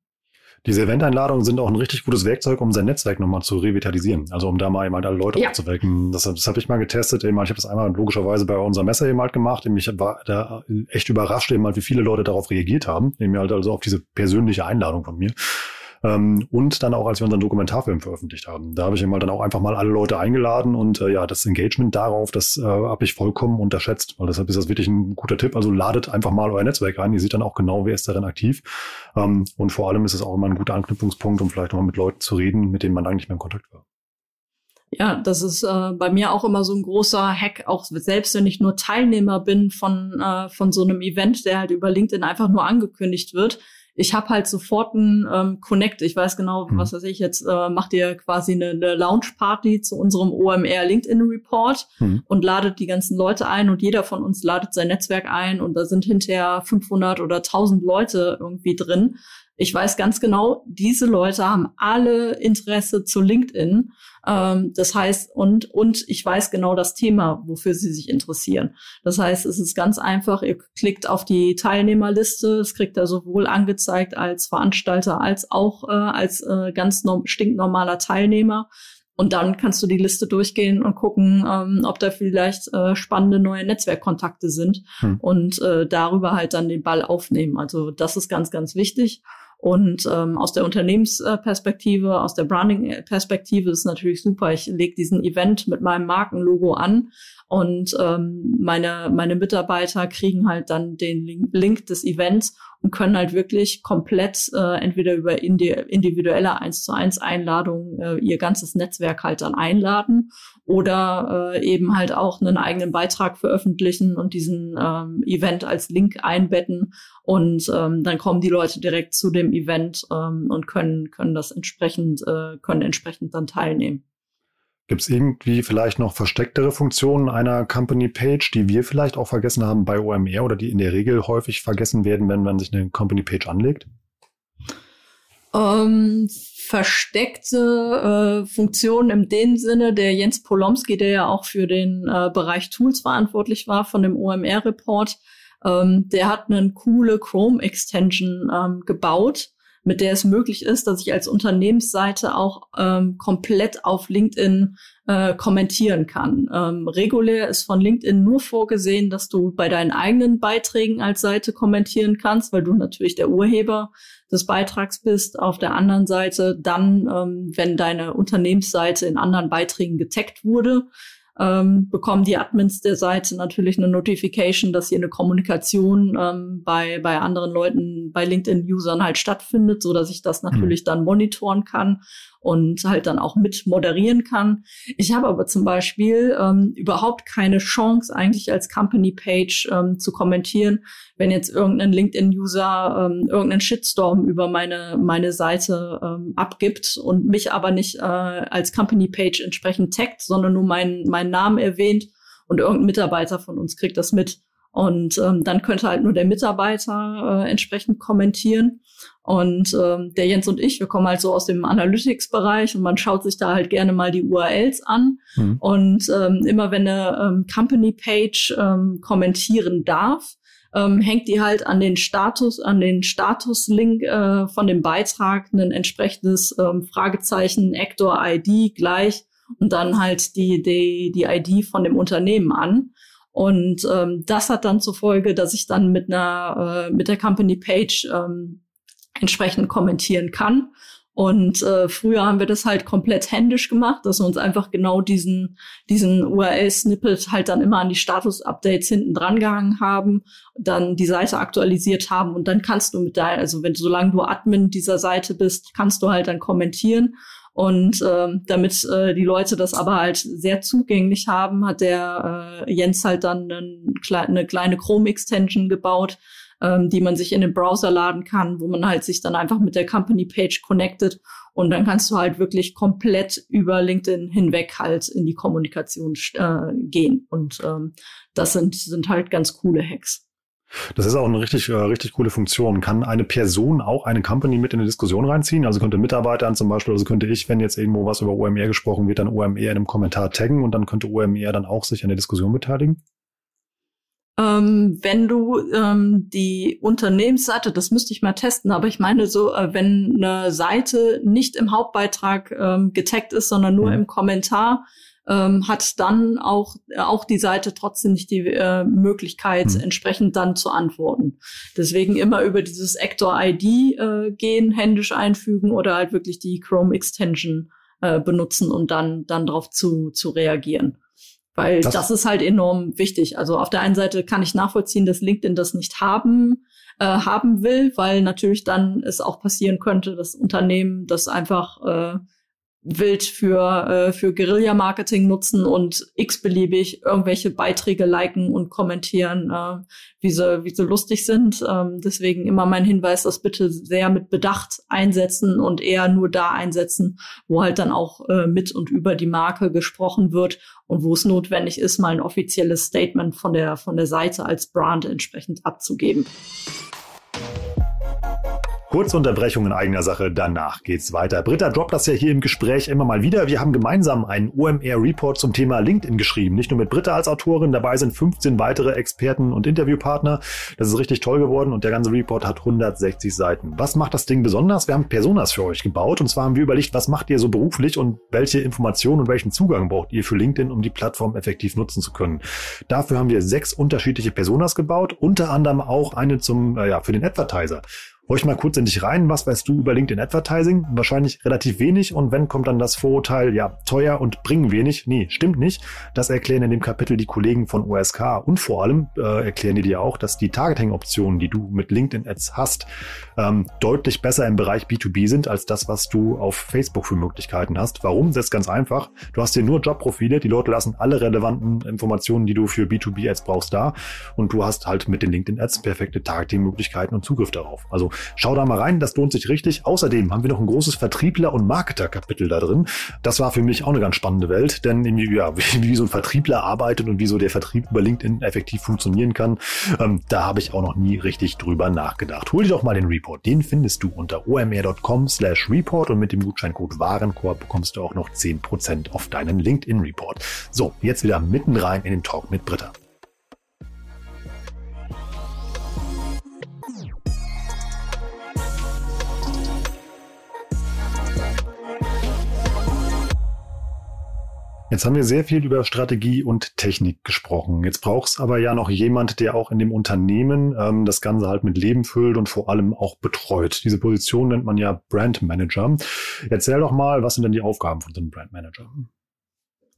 Diese Event-Einladungen sind auch ein richtig gutes Werkzeug, um sein Netzwerk nochmal zu revitalisieren. Also um da mal eben halt alle Leute ja. aufzuwecken. Das, das habe ich mal getestet. Eben, ich habe das einmal logischerweise bei unserer Messe eben halt gemacht. Ich war da echt überrascht, eben halt, wie viele Leute darauf reagiert haben. Eben halt also auf diese persönliche Einladung von mir. Ähm, und dann auch, als wir unseren Dokumentarfilm veröffentlicht haben. Da habe ich mal dann auch einfach mal alle Leute eingeladen und äh, ja, das Engagement darauf, das äh, habe ich vollkommen unterschätzt, weil deshalb ist das wirklich ein guter Tipp. Also ladet einfach mal euer Netzwerk ein. Ihr seht dann auch genau, wer ist darin aktiv. Ähm, und vor allem ist es auch immer ein guter Anknüpfungspunkt, um vielleicht nochmal mit Leuten zu reden, mit denen man eigentlich mehr in Kontakt war.
Ja, das ist äh, bei mir auch immer so ein großer Hack, auch selbst wenn ich nur Teilnehmer bin von, äh, von so einem Event, der halt über LinkedIn einfach nur angekündigt wird ich habe halt sofort ein ähm, Connect. Ich weiß genau, hm. was weiß ich, jetzt äh, macht ihr quasi eine, eine Lounge-Party zu unserem OMR LinkedIn Report hm. und ladet die ganzen Leute ein und jeder von uns ladet sein Netzwerk ein und da sind hinterher 500 oder 1000 Leute irgendwie drin. Ich weiß ganz genau, diese Leute haben alle Interesse zu LinkedIn. Ähm, das heißt, und, und ich weiß genau das Thema, wofür sie sich interessieren. Das heißt, es ist ganz einfach, ihr klickt auf die Teilnehmerliste, es kriegt er sowohl angezeigt als Veranstalter als auch äh, als äh, ganz stinknormaler Teilnehmer. Und dann kannst du die Liste durchgehen und gucken, ähm, ob da vielleicht äh, spannende neue Netzwerkkontakte sind hm. und äh, darüber halt dann den Ball aufnehmen. Also das ist ganz, ganz wichtig. Und ähm, aus der Unternehmensperspektive, aus der Branding-Perspektive ist natürlich super. Ich lege diesen Event mit meinem Markenlogo an Und ähm, meine, meine Mitarbeiter kriegen halt dann den Link des Events und können halt wirklich komplett äh, entweder über individuelle 1 zu 1 Einladungen äh, ihr ganzes Netzwerk halt dann einladen oder äh, eben halt auch einen eigenen Beitrag veröffentlichen und diesen ähm, Event als Link einbetten und ähm, dann kommen die Leute direkt zu dem Event ähm, und können können das entsprechend äh, können entsprechend dann teilnehmen.
Gibt es irgendwie vielleicht noch verstecktere Funktionen einer Company Page, die wir vielleicht auch vergessen haben bei OMR oder die in der Regel häufig vergessen werden, wenn man sich eine Company Page anlegt?
Ähm, versteckte äh, Funktionen im dem Sinne, der Jens Polomski, der ja auch für den äh, Bereich Tools verantwortlich war von dem OMR-Report, ähm, der hat eine coole Chrome-Extension ähm, gebaut, mit der es möglich ist, dass ich als Unternehmensseite auch ähm, komplett auf LinkedIn äh, kommentieren kann. Ähm, regulär ist von LinkedIn nur vorgesehen, dass du bei deinen eigenen Beiträgen als Seite kommentieren kannst, weil du natürlich der Urheber des Beitrags bist. Auf der anderen Seite dann, ähm, wenn deine Unternehmensseite in anderen Beiträgen getaggt wurde, ähm, bekommen die Admins der Seite natürlich eine Notification, dass hier eine Kommunikation ähm, bei, bei anderen Leuten, bei LinkedIn-Usern halt stattfindet, so dass ich das mhm. natürlich mhm. dann monitoren kann und halt dann auch mit moderieren kann. Ich habe aber zum Beispiel ähm, überhaupt keine Chance, eigentlich als Company Page ähm, zu kommentieren, wenn jetzt irgendein LinkedIn-User ähm, irgendeinen Shitstorm über meine, meine Seite ähm, abgibt und mich aber nicht äh, als Company Page entsprechend taggt, sondern nur meinen, meinen Namen erwähnt und irgendein Mitarbeiter von uns kriegt das mit. Und ähm, dann könnte halt nur der Mitarbeiter äh, entsprechend kommentieren. Und ähm, der Jens und ich, wir kommen halt so aus dem Analytics-Bereich und man schaut sich da halt gerne mal die URLs an. Mhm. Und ähm, immer wenn eine ähm, Company-Page ähm, kommentieren darf, ähm, hängt die halt an den Status, an den Status-Link äh, von dem Beitrag ein entsprechendes ähm, Fragezeichen, Actor ID gleich und dann halt die, die, die ID von dem Unternehmen an. Und ähm, das hat dann zur Folge, dass ich dann mit einer äh, mit der Company Page ähm, entsprechend kommentieren kann. Und äh, früher haben wir das halt komplett händisch gemacht, dass wir uns einfach genau diesen, diesen URL-Snippet halt dann immer an die Status-Updates hinten dran gehangen haben, dann die Seite aktualisiert haben und dann kannst du mit deiner, also wenn solange du Admin dieser Seite bist, kannst du halt dann kommentieren. Und ähm, damit äh, die Leute das aber halt sehr zugänglich haben, hat der äh, Jens halt dann einen, eine kleine Chrome-Extension gebaut, ähm, die man sich in den Browser laden kann, wo man halt sich dann einfach mit der Company Page connectet und dann kannst du halt wirklich komplett über LinkedIn hinweg halt in die Kommunikation äh, gehen. Und ähm, das sind, sind halt ganz coole Hacks.
Das ist auch eine richtig, äh, richtig coole Funktion. Kann eine Person auch eine Company mit in eine Diskussion reinziehen? Also könnte Mitarbeitern zum Beispiel, also könnte ich, wenn jetzt irgendwo was über OMR gesprochen wird, dann OMR in einem Kommentar taggen und dann könnte OMR dann auch sich an der Diskussion beteiligen?
Ähm, wenn du ähm, die Unternehmensseite, das müsste ich mal testen, aber ich meine so, äh, wenn eine Seite nicht im Hauptbeitrag ähm, getaggt ist, sondern nur mhm. im Kommentar, ähm, hat dann auch, äh, auch die Seite trotzdem nicht die äh, Möglichkeit, mhm. entsprechend dann zu antworten. Deswegen immer über dieses Actor ID äh, gehen, händisch einfügen oder halt wirklich die Chrome Extension äh, benutzen und dann, dann darauf zu, zu reagieren. Weil das, das ist halt enorm wichtig. Also auf der einen Seite kann ich nachvollziehen, dass LinkedIn das nicht haben, äh, haben will, weil natürlich dann es auch passieren könnte, dass Unternehmen das einfach äh, wild für, äh, für Guerilla-Marketing nutzen und x-beliebig irgendwelche Beiträge liken und kommentieren, äh, wie, sie, wie sie lustig sind. Ähm, deswegen immer mein Hinweis, das bitte sehr mit Bedacht einsetzen und eher nur da einsetzen, wo halt dann auch äh, mit und über die Marke gesprochen wird und wo es notwendig ist, mal ein offizielles Statement von der, von der Seite als Brand entsprechend abzugeben.
Kurze Unterbrechung in eigener Sache, danach geht's weiter. Britta droppt das ja hier im Gespräch immer mal wieder. Wir haben gemeinsam einen OMR-Report zum Thema LinkedIn geschrieben. Nicht nur mit Britta als Autorin, dabei sind 15 weitere Experten und Interviewpartner. Das ist richtig toll geworden und der ganze Report hat 160 Seiten. Was macht das Ding besonders? Wir haben Personas für euch gebaut und zwar haben wir überlegt, was macht ihr so beruflich und welche Informationen und welchen Zugang braucht ihr für LinkedIn, um die Plattform effektiv nutzen zu können. Dafür haben wir sechs unterschiedliche Personas gebaut, unter anderem auch eine zum, äh, ja, für den Advertiser. Hör ich mal kurz in dich rein. Was weißt du über LinkedIn Advertising? Wahrscheinlich relativ wenig. Und wenn kommt dann das Vorurteil, ja, teuer und bringen wenig? Nee, stimmt nicht. Das erklären in dem Kapitel die Kollegen von OSK. Und vor allem äh, erklären die dir auch, dass die Targeting-Optionen, die du mit LinkedIn Ads hast, ähm, deutlich besser im Bereich B2B sind als das, was du auf Facebook für Möglichkeiten hast. Warum? Das ist ganz einfach. Du hast hier nur Jobprofile. Die Leute lassen alle relevanten Informationen, die du für B2B Ads brauchst, da. Und du hast halt mit den LinkedIn Ads perfekte Targeting-Möglichkeiten und Zugriff darauf. Also Schau da mal rein, das lohnt sich richtig. Außerdem haben wir noch ein großes Vertriebler- und Marketer-Kapitel da drin. Das war für mich auch eine ganz spannende Welt, denn ja, [LAUGHS] wie, so ein Vertriebler arbeitet und wie so der Vertrieb über LinkedIn effektiv funktionieren kann, ähm, da habe ich auch noch nie richtig drüber nachgedacht. Hol dir doch mal den Report. Den findest du unter omr.com slash report und mit dem Gutscheincode Warenkorb bekommst du auch noch 10% auf deinen LinkedIn-Report. So, jetzt wieder mitten rein in den Talk mit Britta. Jetzt haben wir sehr viel über Strategie und Technik gesprochen. Jetzt braucht es aber ja noch jemand, der auch in dem Unternehmen ähm, das Ganze halt mit Leben füllt und vor allem auch betreut. Diese Position nennt man ja Brand Manager. Erzähl doch mal, was sind denn die Aufgaben von so einem Brand Manager?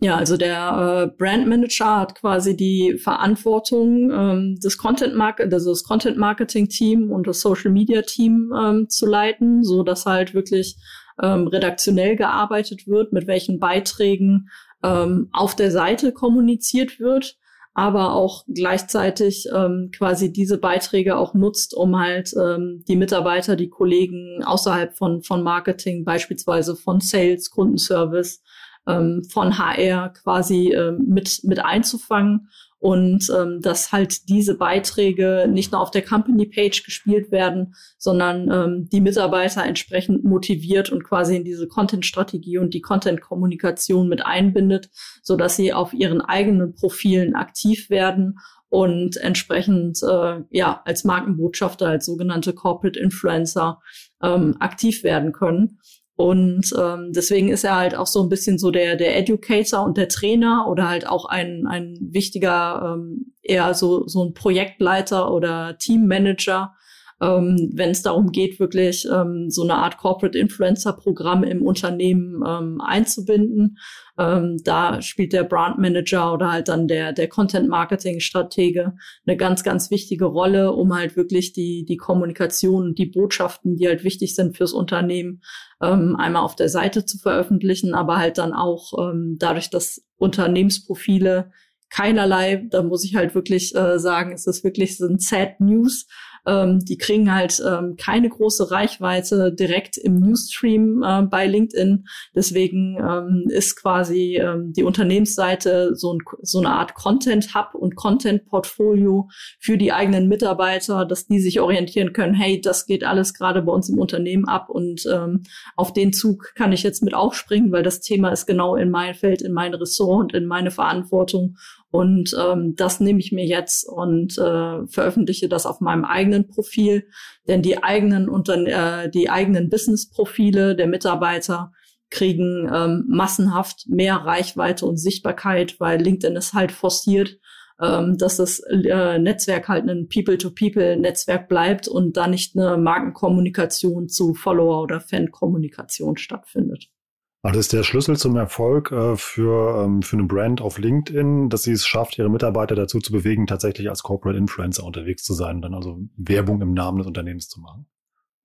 Ja, also der äh, Brand Manager hat quasi die Verantwortung, ähm, das Content Market, also das Content Marketing Team und das Social Media Team ähm, zu leiten, so dass halt wirklich ähm, redaktionell gearbeitet wird, mit welchen Beiträgen ähm, auf der Seite kommuniziert wird, aber auch gleichzeitig ähm, quasi diese Beiträge auch nutzt, um halt ähm, die Mitarbeiter, die Kollegen außerhalb von, von Marketing, beispielsweise von Sales, Kundenservice, ähm, von HR quasi ähm, mit, mit einzufangen und ähm, dass halt diese Beiträge nicht nur auf der Company Page gespielt werden, sondern ähm, die Mitarbeiter entsprechend motiviert und quasi in diese Content-Strategie und die Content-Kommunikation mit einbindet, so dass sie auf ihren eigenen Profilen aktiv werden und entsprechend äh, ja als Markenbotschafter, als sogenannte Corporate Influencer ähm, aktiv werden können. Und ähm, deswegen ist er halt auch so ein bisschen so der, der Educator und der Trainer oder halt auch ein, ein wichtiger, ähm, eher so, so ein Projektleiter oder Teammanager, ähm, wenn es darum geht, wirklich ähm, so eine Art Corporate Influencer Programm im Unternehmen ähm, einzubinden. Ähm, da spielt der Brand Manager oder halt dann der, der Content Marketing Stratege eine ganz, ganz wichtige Rolle, um halt wirklich die, die Kommunikation die Botschaften, die halt wichtig sind fürs Unternehmen, ähm, einmal auf der Seite zu veröffentlichen, aber halt dann auch ähm, dadurch, dass Unternehmensprofile keinerlei, da muss ich halt wirklich äh, sagen, es ist wirklich so ein Sad News, ähm, die kriegen halt ähm, keine große Reichweite direkt im Newsstream äh, bei LinkedIn. Deswegen ähm, ist quasi ähm, die Unternehmensseite so, ein, so eine Art Content Hub und Content Portfolio für die eigenen Mitarbeiter, dass die sich orientieren können, hey, das geht alles gerade bei uns im Unternehmen ab und ähm, auf den Zug kann ich jetzt mit aufspringen, weil das Thema ist genau in mein Feld, in mein Ressort und in meine Verantwortung und ähm, das nehme ich mir jetzt und äh, veröffentliche das auf meinem eigenen Profil. Denn die eigenen Unter äh, die eigenen Business-Profile der Mitarbeiter kriegen ähm, massenhaft mehr Reichweite und Sichtbarkeit, weil LinkedIn ist halt forciert, ähm, dass das äh, Netzwerk halt ein People-to-People-Netzwerk bleibt und da nicht eine Markenkommunikation zu Follower- oder Fan-Kommunikation stattfindet.
Also das ist der Schlüssel zum Erfolg äh, für, ähm, für eine Brand auf LinkedIn, dass sie es schafft, ihre Mitarbeiter dazu zu bewegen, tatsächlich als Corporate Influencer unterwegs zu sein und dann also Werbung im Namen des Unternehmens zu machen.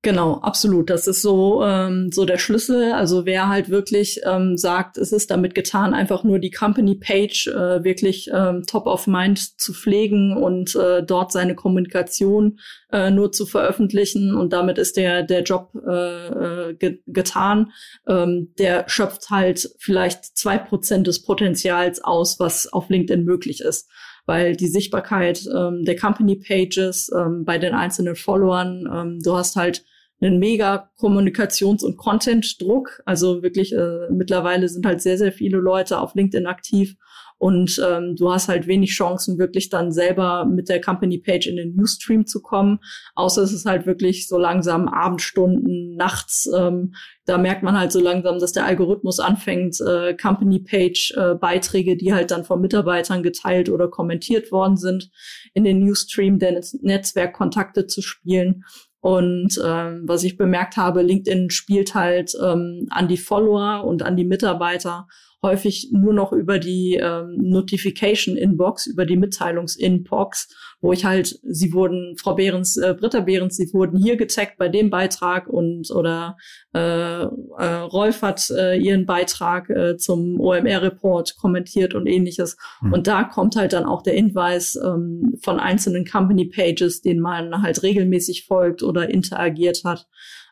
Genau, absolut. Das ist so, ähm, so der Schlüssel. Also wer halt wirklich ähm, sagt, es ist damit getan, einfach nur die Company Page äh, wirklich ähm, top of mind zu pflegen und äh, dort seine Kommunikation äh, nur zu veröffentlichen und damit ist der, der Job äh, äh ge getan. Ähm, der schöpft halt vielleicht zwei Prozent des Potenzials aus, was auf LinkedIn möglich ist weil die Sichtbarkeit ähm, der Company Pages ähm, bei den einzelnen Followern, ähm, du hast halt einen mega Kommunikations- und Content-Druck. Also wirklich, äh, mittlerweile sind halt sehr, sehr viele Leute auf LinkedIn aktiv und ähm, du hast halt wenig Chancen, wirklich dann selber mit der Company Page in den Newsstream zu kommen. Außer es ist halt wirklich so langsam Abendstunden, nachts. Ähm, da merkt man halt so langsam, dass der Algorithmus anfängt, äh, Company Page äh, Beiträge, die halt dann von Mitarbeitern geteilt oder kommentiert worden sind, in den Newsstream der Netzwerkkontakte zu spielen. Und ähm, was ich bemerkt habe, LinkedIn spielt halt ähm, an die Follower und an die Mitarbeiter häufig nur noch über die ähm, Notification Inbox, über die Mitteilungs-Inbox, wo ich halt, sie wurden, Frau Behrens, äh, Britta Behrens, sie wurden hier getaggt bei dem Beitrag und oder äh, äh, Rolf hat äh, ihren Beitrag äh, zum OMR-Report kommentiert und ähnliches. Mhm. Und da kommt halt dann auch der Hinweis ähm, von einzelnen Company-Pages, denen man halt regelmäßig folgt oder interagiert hat.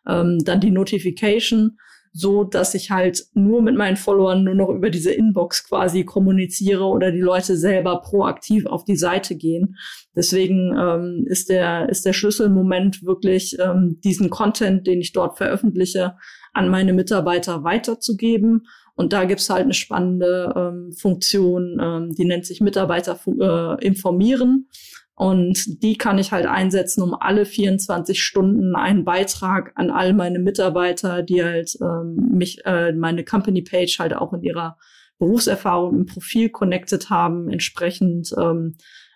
Ähm, dann die Notification so, dass ich halt nur mit meinen Followern nur noch über diese Inbox quasi kommuniziere oder die Leute selber proaktiv auf die Seite gehen. Deswegen ähm, ist der ist der Schlüsselmoment wirklich ähm, diesen Content, den ich dort veröffentliche, an meine Mitarbeiter weiterzugeben. Und da gibt's halt eine spannende ähm, Funktion, ähm, die nennt sich Mitarbeiter äh, informieren. Und die kann ich halt einsetzen, um alle 24 Stunden einen Beitrag an all meine Mitarbeiter, die halt ähm, mich, äh, meine Company Page halt auch in ihrer Berufserfahrung im Profil connected haben, entsprechend, ähm,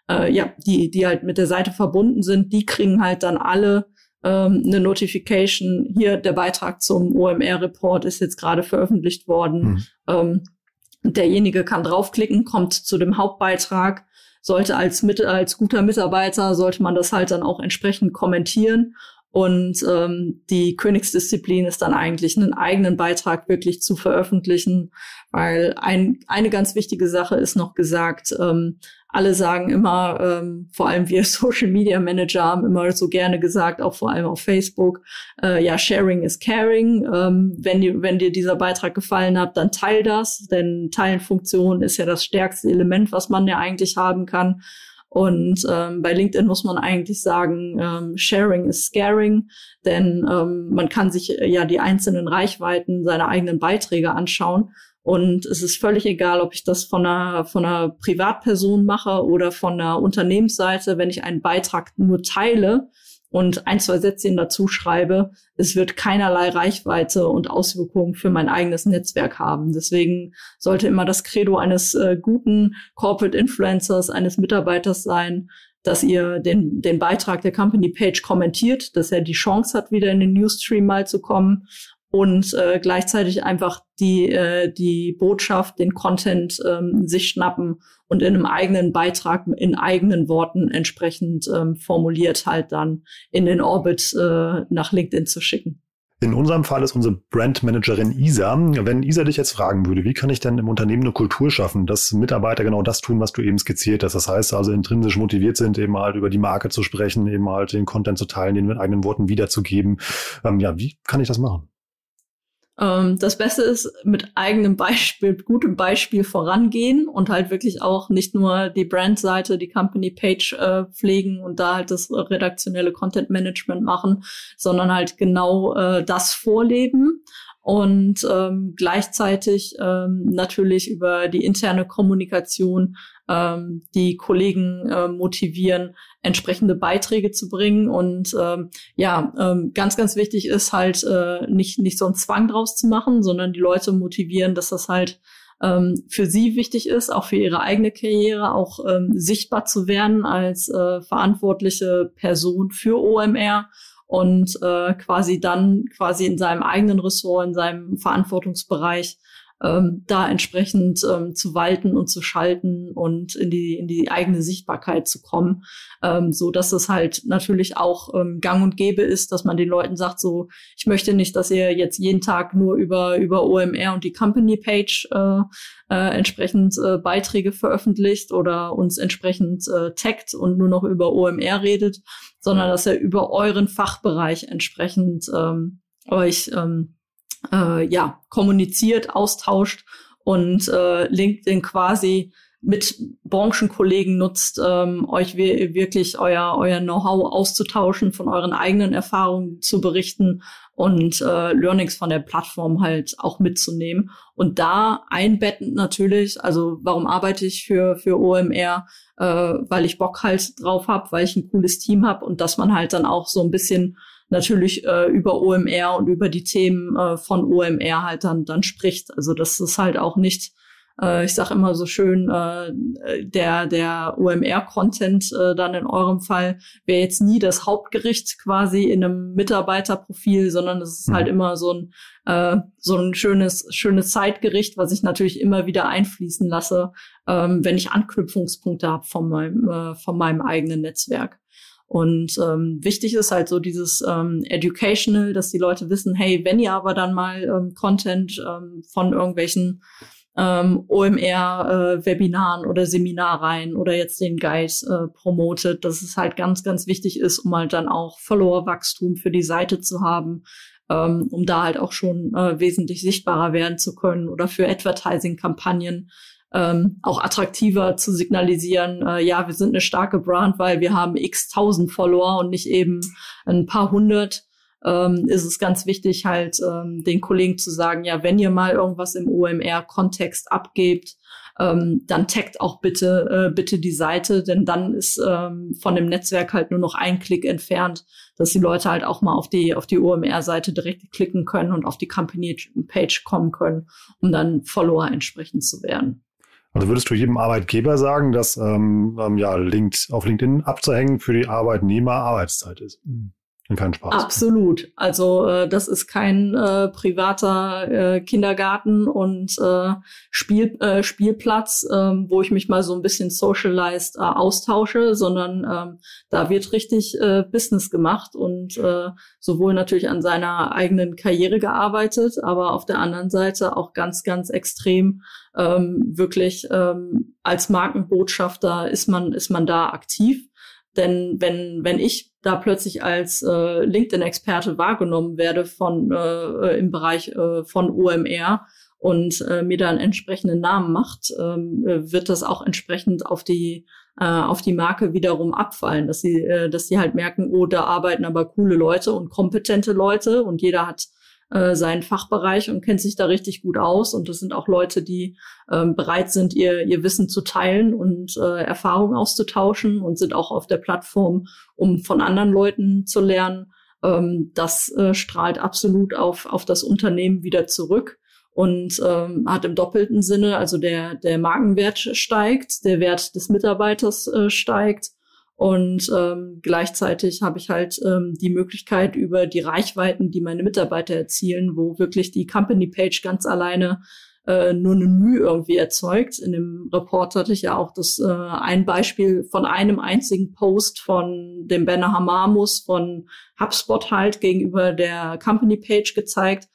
äh, ja, die, die halt mit der Seite verbunden sind, die kriegen halt dann alle ähm, eine Notification. Hier der Beitrag zum OMR-Report ist jetzt gerade veröffentlicht worden. Mhm. Ähm, derjenige kann draufklicken, kommt zu dem Hauptbeitrag sollte als, mit, als guter Mitarbeiter, sollte man das halt dann auch entsprechend kommentieren. Und ähm, die Königsdisziplin ist dann eigentlich einen eigenen Beitrag wirklich zu veröffentlichen, weil ein, eine ganz wichtige Sache ist noch gesagt, ähm, alle sagen immer, ähm, vor allem wir [LAUGHS] Social Media Manager haben immer so gerne gesagt, auch vor allem auf Facebook, äh, ja, Sharing is Caring. Ähm, wenn, dir, wenn dir dieser Beitrag gefallen hat, dann teil das, denn Teilenfunktion ist ja das stärkste Element, was man ja eigentlich haben kann. Und ähm, bei LinkedIn muss man eigentlich sagen, ähm, Sharing is Scaring, denn ähm, man kann sich ja die einzelnen Reichweiten seiner eigenen Beiträge anschauen und es ist völlig egal, ob ich das von einer, von einer Privatperson mache oder von einer Unternehmensseite. Wenn ich einen Beitrag nur teile und ein, zwei Sätzchen dazu schreibe, es wird keinerlei Reichweite und Auswirkungen für mein eigenes Netzwerk haben. Deswegen sollte immer das Credo eines äh, guten Corporate Influencers, eines Mitarbeiters sein, dass ihr den, den Beitrag der Company Page kommentiert, dass er die Chance hat, wieder in den Newsstream mal zu kommen und äh, gleichzeitig einfach die, äh, die Botschaft, den Content ähm, sich schnappen und in einem eigenen Beitrag in eigenen Worten entsprechend ähm, formuliert halt dann in den Orbit äh, nach LinkedIn zu schicken.
In unserem Fall ist unsere Brandmanagerin Isa. Wenn Isa dich jetzt fragen würde, wie kann ich denn im Unternehmen eine Kultur schaffen, dass Mitarbeiter genau das tun, was du eben skizziert hast? Das heißt also intrinsisch motiviert sind, eben halt über die Marke zu sprechen, eben halt den Content zu teilen, den mit eigenen Worten wiederzugeben. Ähm, ja, wie kann ich das machen?
Ähm, das Beste ist mit eigenem Beispiel, gutem Beispiel vorangehen und halt wirklich auch nicht nur die Brandseite, die Company Page äh, pflegen und da halt das redaktionelle Content Management machen, sondern halt genau äh, das vorleben und ähm, gleichzeitig ähm, natürlich über die interne Kommunikation ähm, die Kollegen äh, motivieren, entsprechende Beiträge zu bringen. Und ähm, ja, ähm, ganz, ganz wichtig ist halt äh, nicht, nicht so einen Zwang draus zu machen, sondern die Leute motivieren, dass das halt ähm, für sie wichtig ist, auch für ihre eigene Karriere, auch ähm, sichtbar zu werden als äh, verantwortliche Person für OMR und äh, quasi dann quasi in seinem eigenen Ressort, in seinem Verantwortungsbereich ähm, da entsprechend ähm, zu walten und zu schalten und in die in die eigene Sichtbarkeit zu kommen, ähm, so dass es halt natürlich auch ähm, Gang und Gäbe ist, dass man den Leuten sagt, so ich möchte nicht, dass ihr jetzt jeden Tag nur über über OMR und die Company Page äh, äh, entsprechend äh, Beiträge veröffentlicht oder uns entsprechend äh, taggt und nur noch über OMR redet, sondern dass er über euren Fachbereich entsprechend ähm, euch ähm, äh, ja, kommuniziert, austauscht und äh, LinkedIn quasi mit Branchenkollegen nutzt, ähm, euch wirklich euer, euer Know-how auszutauschen, von euren eigenen Erfahrungen zu berichten und äh, Learnings von der Plattform halt auch mitzunehmen. Und da einbettend natürlich, also warum arbeite ich für, für OMR? Äh, weil ich Bock halt drauf habe, weil ich ein cooles Team habe und dass man halt dann auch so ein bisschen natürlich äh, über OMR und über die Themen äh, von OMR halt dann, dann spricht. Also dass es halt auch nicht äh, ich sage immer so schön, äh, der, der OMR-Content äh, dann in eurem Fall wäre jetzt nie das Hauptgericht quasi in einem Mitarbeiterprofil, sondern es ist halt mhm. halt immer so ein, äh, so ein schönes, schönes Zeitgericht, was ich natürlich immer wieder einfließen lasse, ähm, wenn ich Anknüpfungspunkte habe von meinem, äh, von meinem eigenen Netzwerk. Und ähm, wichtig ist halt so dieses ähm, Educational, dass die Leute wissen, hey, wenn ihr aber dann mal ähm, Content ähm, von irgendwelchen ähm, OMR-Webinaren äh, oder Seminarreihen oder jetzt den Guide äh, promotet, dass es halt ganz, ganz wichtig ist, um halt dann auch Follower-Wachstum für die Seite zu haben, ähm, um da halt auch schon äh, wesentlich sichtbarer werden zu können oder für Advertising-Kampagnen ähm, auch attraktiver zu signalisieren, äh, ja, wir sind eine starke Brand, weil wir haben x tausend Follower und nicht eben ein paar hundert, ähm, ist es ganz wichtig, halt ähm, den Kollegen zu sagen, ja, wenn ihr mal irgendwas im OMR-Kontext abgebt, ähm, dann taggt auch bitte, äh, bitte die Seite, denn dann ist ähm, von dem Netzwerk halt nur noch ein Klick entfernt, dass die Leute halt auch mal auf die, auf die OMR-Seite direkt klicken können und auf die Company-Page kommen können, um dann Follower entsprechend zu werden.
Also würdest du jedem Arbeitgeber sagen, dass ähm, ähm, ja, Linked, auf LinkedIn abzuhängen für die Arbeitnehmer Arbeitszeit ist? Mhm. Kein Spaß.
Absolut. Also äh, das ist kein äh, privater äh, Kindergarten und äh, Spiel, äh, Spielplatz, äh, wo ich mich mal so ein bisschen socialized äh, austausche, sondern ähm, da wird richtig äh, Business gemacht und äh, sowohl natürlich an seiner eigenen Karriere gearbeitet, aber auf der anderen Seite auch ganz, ganz extrem ähm, wirklich ähm, als Markenbotschafter ist man ist man da aktiv denn wenn, wenn ich da plötzlich als äh, LinkedIn-Experte wahrgenommen werde von äh, im Bereich äh, von OMR und äh, mir da einen entsprechenden Namen macht, ähm, äh, wird das auch entsprechend auf die äh, auf die Marke wiederum abfallen, dass sie äh, dass sie halt merken, oh, da arbeiten aber coole Leute und kompetente Leute und jeder hat äh, seinen Fachbereich und kennt sich da richtig gut aus. Und das sind auch Leute, die ähm, bereit sind, ihr, ihr Wissen zu teilen und äh, Erfahrungen auszutauschen und sind auch auf der Plattform, um von anderen Leuten zu lernen. Ähm, das äh, strahlt absolut auf, auf das Unternehmen wieder zurück und ähm, hat im doppelten Sinne, also der, der Markenwert steigt, der Wert des Mitarbeiters äh, steigt und ähm, gleichzeitig habe ich halt ähm, die Möglichkeit über die Reichweiten, die meine Mitarbeiter erzielen, wo wirklich die Company Page ganz alleine äh, nur eine Mühe irgendwie erzeugt. In dem Report hatte ich ja auch das äh, ein Beispiel von einem einzigen Post von dem Banner Hamamus von HubSpot halt gegenüber der Company Page gezeigt.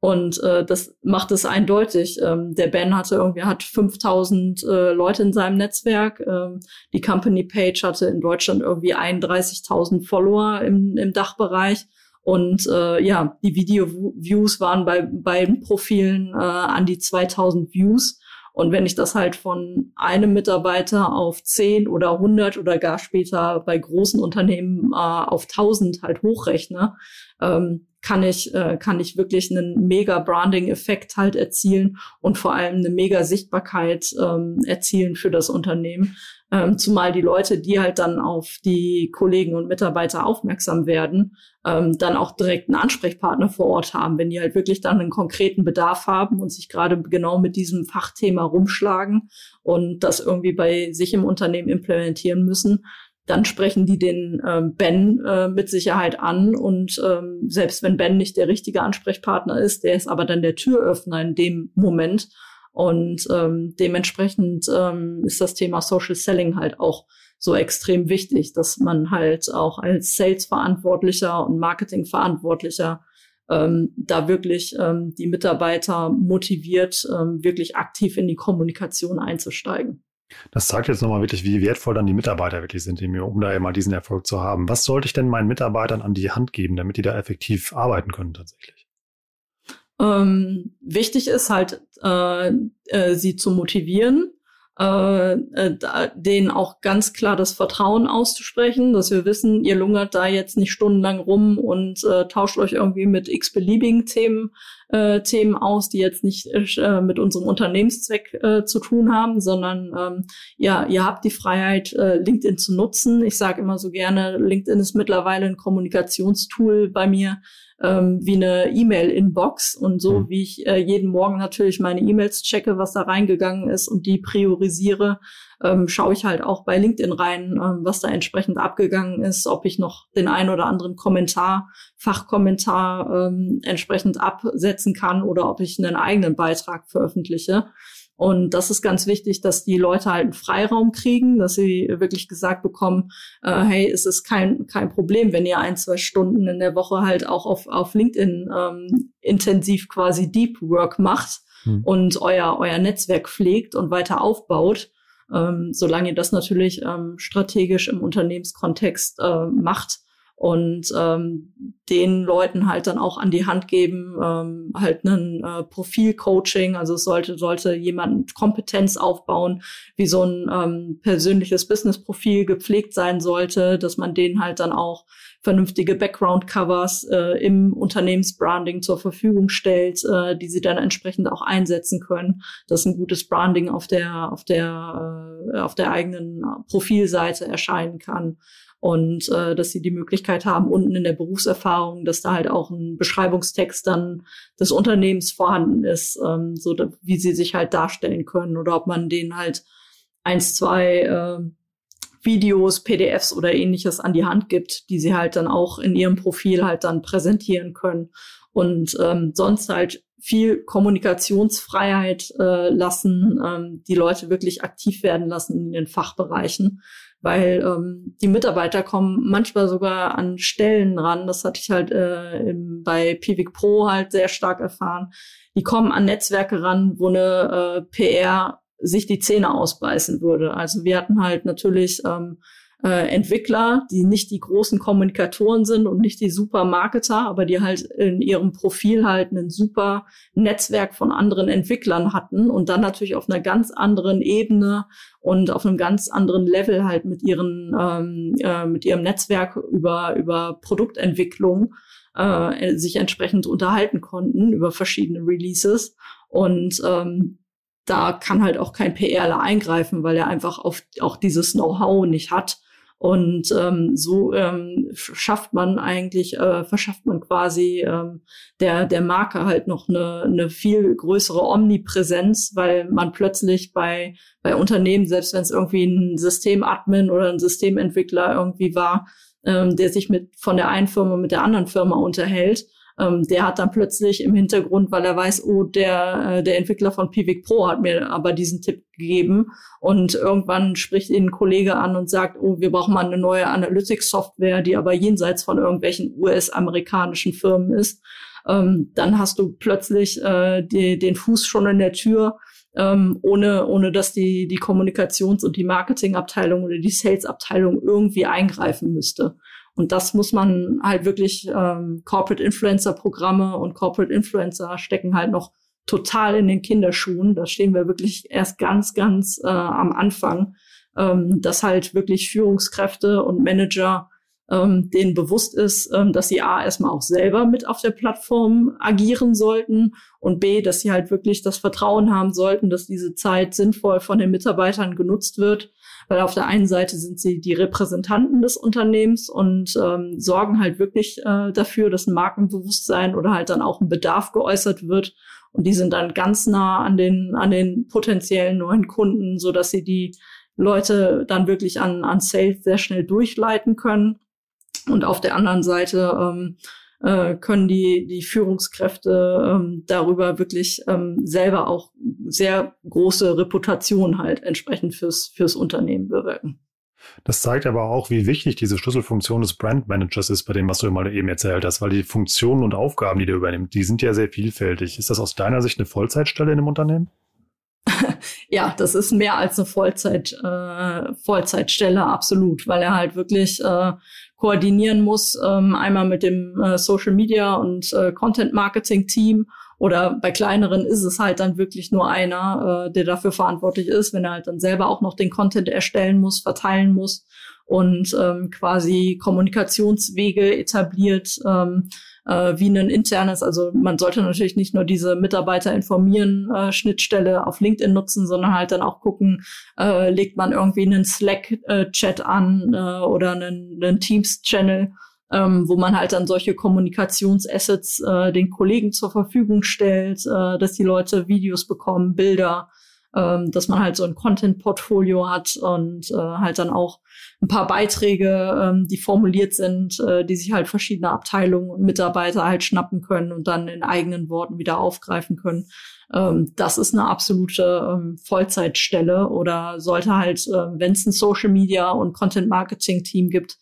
Und äh, das macht es eindeutig. Ähm, der Ben hatte irgendwie hat 5000 äh, Leute in seinem Netzwerk. Ähm, die Company Page hatte in Deutschland irgendwie 31.000 Follower im, im Dachbereich. Und äh, ja, die Video-Views waren bei beiden Profilen äh, an die 2000 Views. Und wenn ich das halt von einem Mitarbeiter auf 10 oder 100 oder gar später bei großen Unternehmen äh, auf 1000 halt hochrechne, ähm, kann ich, äh, kann ich wirklich einen mega Branding-Effekt halt erzielen und vor allem eine mega Sichtbarkeit ähm, erzielen für das Unternehmen. Ähm, zumal die Leute, die halt dann auf die Kollegen und Mitarbeiter aufmerksam werden, ähm, dann auch direkt einen Ansprechpartner vor Ort haben, wenn die halt wirklich dann einen konkreten Bedarf haben und sich gerade genau mit diesem Fachthema rumschlagen und das irgendwie bei sich im Unternehmen implementieren müssen, dann sprechen die den ähm, Ben äh, mit Sicherheit an. Und ähm, selbst wenn Ben nicht der richtige Ansprechpartner ist, der ist aber dann der Türöffner in dem Moment. Und ähm, dementsprechend ähm, ist das Thema Social Selling halt auch so extrem wichtig, dass man halt auch als Sales-Verantwortlicher und Marketing-Verantwortlicher ähm, da wirklich ähm, die Mitarbeiter motiviert, ähm, wirklich aktiv in die Kommunikation einzusteigen.
Das zeigt jetzt nochmal wirklich, wie wertvoll dann die Mitarbeiter wirklich sind, um da immer diesen Erfolg zu haben. Was sollte ich denn meinen Mitarbeitern an die Hand geben, damit die da effektiv arbeiten können tatsächlich?
Ähm, wichtig ist halt, äh, äh, sie zu motivieren, äh, äh, denen auch ganz klar das Vertrauen auszusprechen, dass wir wissen, ihr lungert da jetzt nicht stundenlang rum und äh, tauscht euch irgendwie mit x-beliebigen Themen, äh, Themen aus, die jetzt nicht äh, mit unserem Unternehmenszweck äh, zu tun haben, sondern ähm, ja, ihr habt die Freiheit, äh, LinkedIn zu nutzen. Ich sage immer so gerne, LinkedIn ist mittlerweile ein Kommunikationstool bei mir, ähm, wie eine E-Mail-Inbox und so
Mhm.
wie ich äh, jeden Morgen natürlich meine E-Mails checke, was da reingegangen ist und die priorisiere, ähm, schaue ich halt auch bei LinkedIn rein, ähm, was da entsprechend abgegangen ist, ob ich noch den ein oder anderen Kommentar, Fachkommentar ähm, entsprechend absetzen kann oder ob ich einen eigenen Beitrag veröffentliche. Und das ist ganz wichtig, dass die Leute halt einen Freiraum kriegen, dass sie wirklich gesagt bekommen, äh, hey, es ist kein, kein Problem, wenn ihr ein, zwei Stunden in der Woche halt auch auf, auf LinkedIn ähm, intensiv quasi Deep Work macht
Hm.
und euer, euer Netzwerk pflegt und weiter aufbaut, ähm, solange ihr das natürlich ähm, strategisch im Unternehmenskontext äh, macht und ähm, den Leuten halt dann auch an die Hand geben, ähm, halt einen äh, Profilcoaching, also es sollte, sollte jemand Kompetenz aufbauen, wie so ein ähm, persönliches Business-Profil gepflegt sein sollte, dass man denen halt dann auch vernünftige Background-Covers äh, im Unternehmensbranding zur Verfügung stellt, äh, die sie dann entsprechend auch einsetzen können, dass ein gutes Branding auf der auf der äh, auf der eigenen Profilseite erscheinen kann und äh, dass sie die Möglichkeit haben unten in der Berufserfahrung, dass da halt auch ein Beschreibungstext dann des Unternehmens vorhanden ist, ähm, so da, wie sie sich halt darstellen können oder ob man denen halt eins zwei äh, Videos, PDFs oder ähnliches an die Hand gibt, die sie halt dann auch in ihrem Profil halt dann präsentieren können. Und ähm, sonst halt viel Kommunikationsfreiheit äh, lassen, ähm, die Leute wirklich aktiv werden lassen in den Fachbereichen, weil ähm, die Mitarbeiter kommen manchmal sogar an Stellen ran. Das hatte ich halt äh, im, bei Pivik Pro halt sehr stark erfahren. Die kommen an Netzwerke ran, wo eine äh, PR sich die Zähne ausbeißen würde. Also wir hatten halt natürlich ähm, äh, Entwickler, die nicht die großen Kommunikatoren sind und nicht die super Marketer, aber die halt in ihrem Profil halt ein super Netzwerk von anderen Entwicklern hatten und dann natürlich auf einer ganz anderen Ebene und auf einem ganz anderen Level halt mit ihren ähm, äh, mit ihrem Netzwerk über über Produktentwicklung äh, sich entsprechend unterhalten konnten über verschiedene Releases und ähm, da kann halt auch kein PRler eingreifen, weil er einfach auf, auch dieses Know-how nicht hat. Und ähm, so ähm, schafft man eigentlich, äh, verschafft man quasi ähm, der, der Marke halt noch eine, eine viel größere Omnipräsenz, weil man plötzlich bei, bei Unternehmen, selbst wenn es irgendwie ein Systemadmin oder ein Systementwickler irgendwie war, ähm, der sich mit von der einen Firma mit der anderen Firma unterhält, ähm, der hat dann plötzlich im Hintergrund, weil er weiß, oh, der, äh, der Entwickler von Pivik Pro hat mir aber diesen Tipp gegeben und irgendwann spricht ihn ein Kollege an und sagt, oh, wir brauchen mal eine neue Analytics-Software, die aber jenseits von irgendwelchen US-amerikanischen Firmen ist. Ähm, dann hast du plötzlich äh, die, den Fuß schon in der Tür, ähm, ohne, ohne dass die, die Kommunikations- und die Marketingabteilung oder die Sales-Abteilung irgendwie eingreifen müsste. Und das muss man halt wirklich, ähm, Corporate Influencer Programme und Corporate Influencer stecken halt noch total in den Kinderschuhen. Da stehen wir wirklich erst ganz, ganz äh, am Anfang, ähm, dass halt wirklich Führungskräfte und Manager ähm, denen bewusst ist, ähm, dass sie A, erstmal auch selber mit auf der Plattform agieren sollten und B, dass sie halt wirklich das Vertrauen haben sollten, dass diese Zeit sinnvoll von den Mitarbeitern genutzt wird. Weil auf der einen Seite sind sie die Repräsentanten des Unternehmens und ähm, sorgen halt wirklich äh, dafür, dass ein Markenbewusstsein oder halt dann auch ein Bedarf geäußert wird. Und die sind dann ganz nah an den, an den potenziellen neuen Kunden, so dass sie die Leute dann wirklich an, an Sales sehr schnell durchleiten können. Und auf der anderen Seite ähm, äh, können die, die Führungskräfte ähm, darüber wirklich ähm, selber auch sehr große Reputation halt entsprechend fürs, fürs Unternehmen bewirken.
Das zeigt aber auch, wie wichtig diese Schlüsselfunktion des Brandmanagers ist, bei dem, was du mal eben erzählt hast, weil die Funktionen und Aufgaben, die der übernimmt, die sind ja sehr vielfältig. Ist das aus deiner Sicht eine Vollzeitstelle in einem Unternehmen? [LAUGHS]
ja, das ist mehr als eine Vollzeit, äh, Vollzeitstelle, absolut, weil er halt wirklich äh, koordinieren muss, ähm, einmal mit dem äh, Social Media und äh, Content Marketing Team oder bei kleineren ist es halt dann wirklich nur einer, äh, der dafür verantwortlich ist, wenn er halt dann selber auch noch den Content erstellen muss, verteilen muss und ähm, quasi Kommunikationswege etabliert, ähm, äh, wie ein internes, also man sollte natürlich nicht nur diese Mitarbeiter informieren, äh, Schnittstelle auf LinkedIn nutzen, sondern halt dann auch gucken, äh, legt man irgendwie einen Slack-Chat an äh, oder einen, einen Teams-Channel, ähm, wo man halt dann solche Kommunikationsassets äh, den Kollegen zur Verfügung stellt, äh, dass die Leute Videos bekommen, Bilder, ähm, dass man halt so ein Content-Portfolio hat und äh, halt dann auch ein paar Beiträge, ähm, die formuliert sind, äh, die sich halt verschiedene Abteilungen und Mitarbeiter halt schnappen können und dann in eigenen Worten wieder aufgreifen können. Ähm, das ist eine absolute ähm, Vollzeitstelle oder sollte halt, äh, wenn es ein Social Media und Content Marketing Team gibt,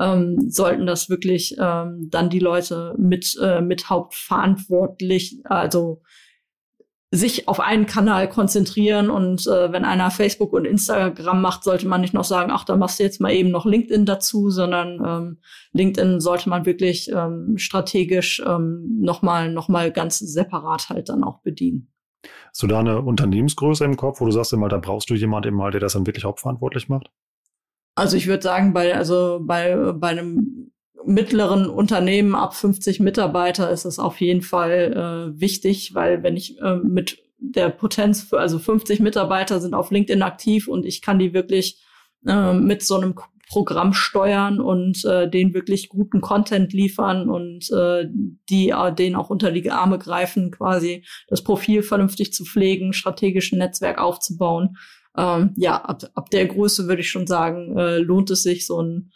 ähm, sollten das wirklich ähm, dann die Leute mit, äh, mit hauptverantwortlich, also sich auf einen Kanal konzentrieren und äh, wenn einer Facebook und Instagram macht, sollte man nicht noch sagen, ach, da machst du jetzt mal eben noch LinkedIn dazu, sondern ähm, LinkedIn sollte man wirklich ähm, strategisch ähm, nochmal noch mal ganz separat halt dann auch bedienen.
Hast du da eine Unternehmensgröße im Kopf, wo du sagst immer, da brauchst du jemanden mal, der das dann wirklich hauptverantwortlich macht?
Also ich würde sagen, bei, also bei, bei einem mittleren Unternehmen ab 50 Mitarbeiter ist es auf jeden Fall äh, wichtig, weil wenn ich äh, mit der Potenz, für, also 50 Mitarbeiter sind auf LinkedIn aktiv und ich kann die wirklich äh, mit so einem Programm steuern und äh, den wirklich guten Content liefern und äh, die äh, denen auch unter die Arme greifen, quasi das Profil vernünftig zu pflegen, strategischen Netzwerk aufzubauen. Ähm, ja, ab, ab der Größe würde ich schon sagen, äh, lohnt es sich, so ein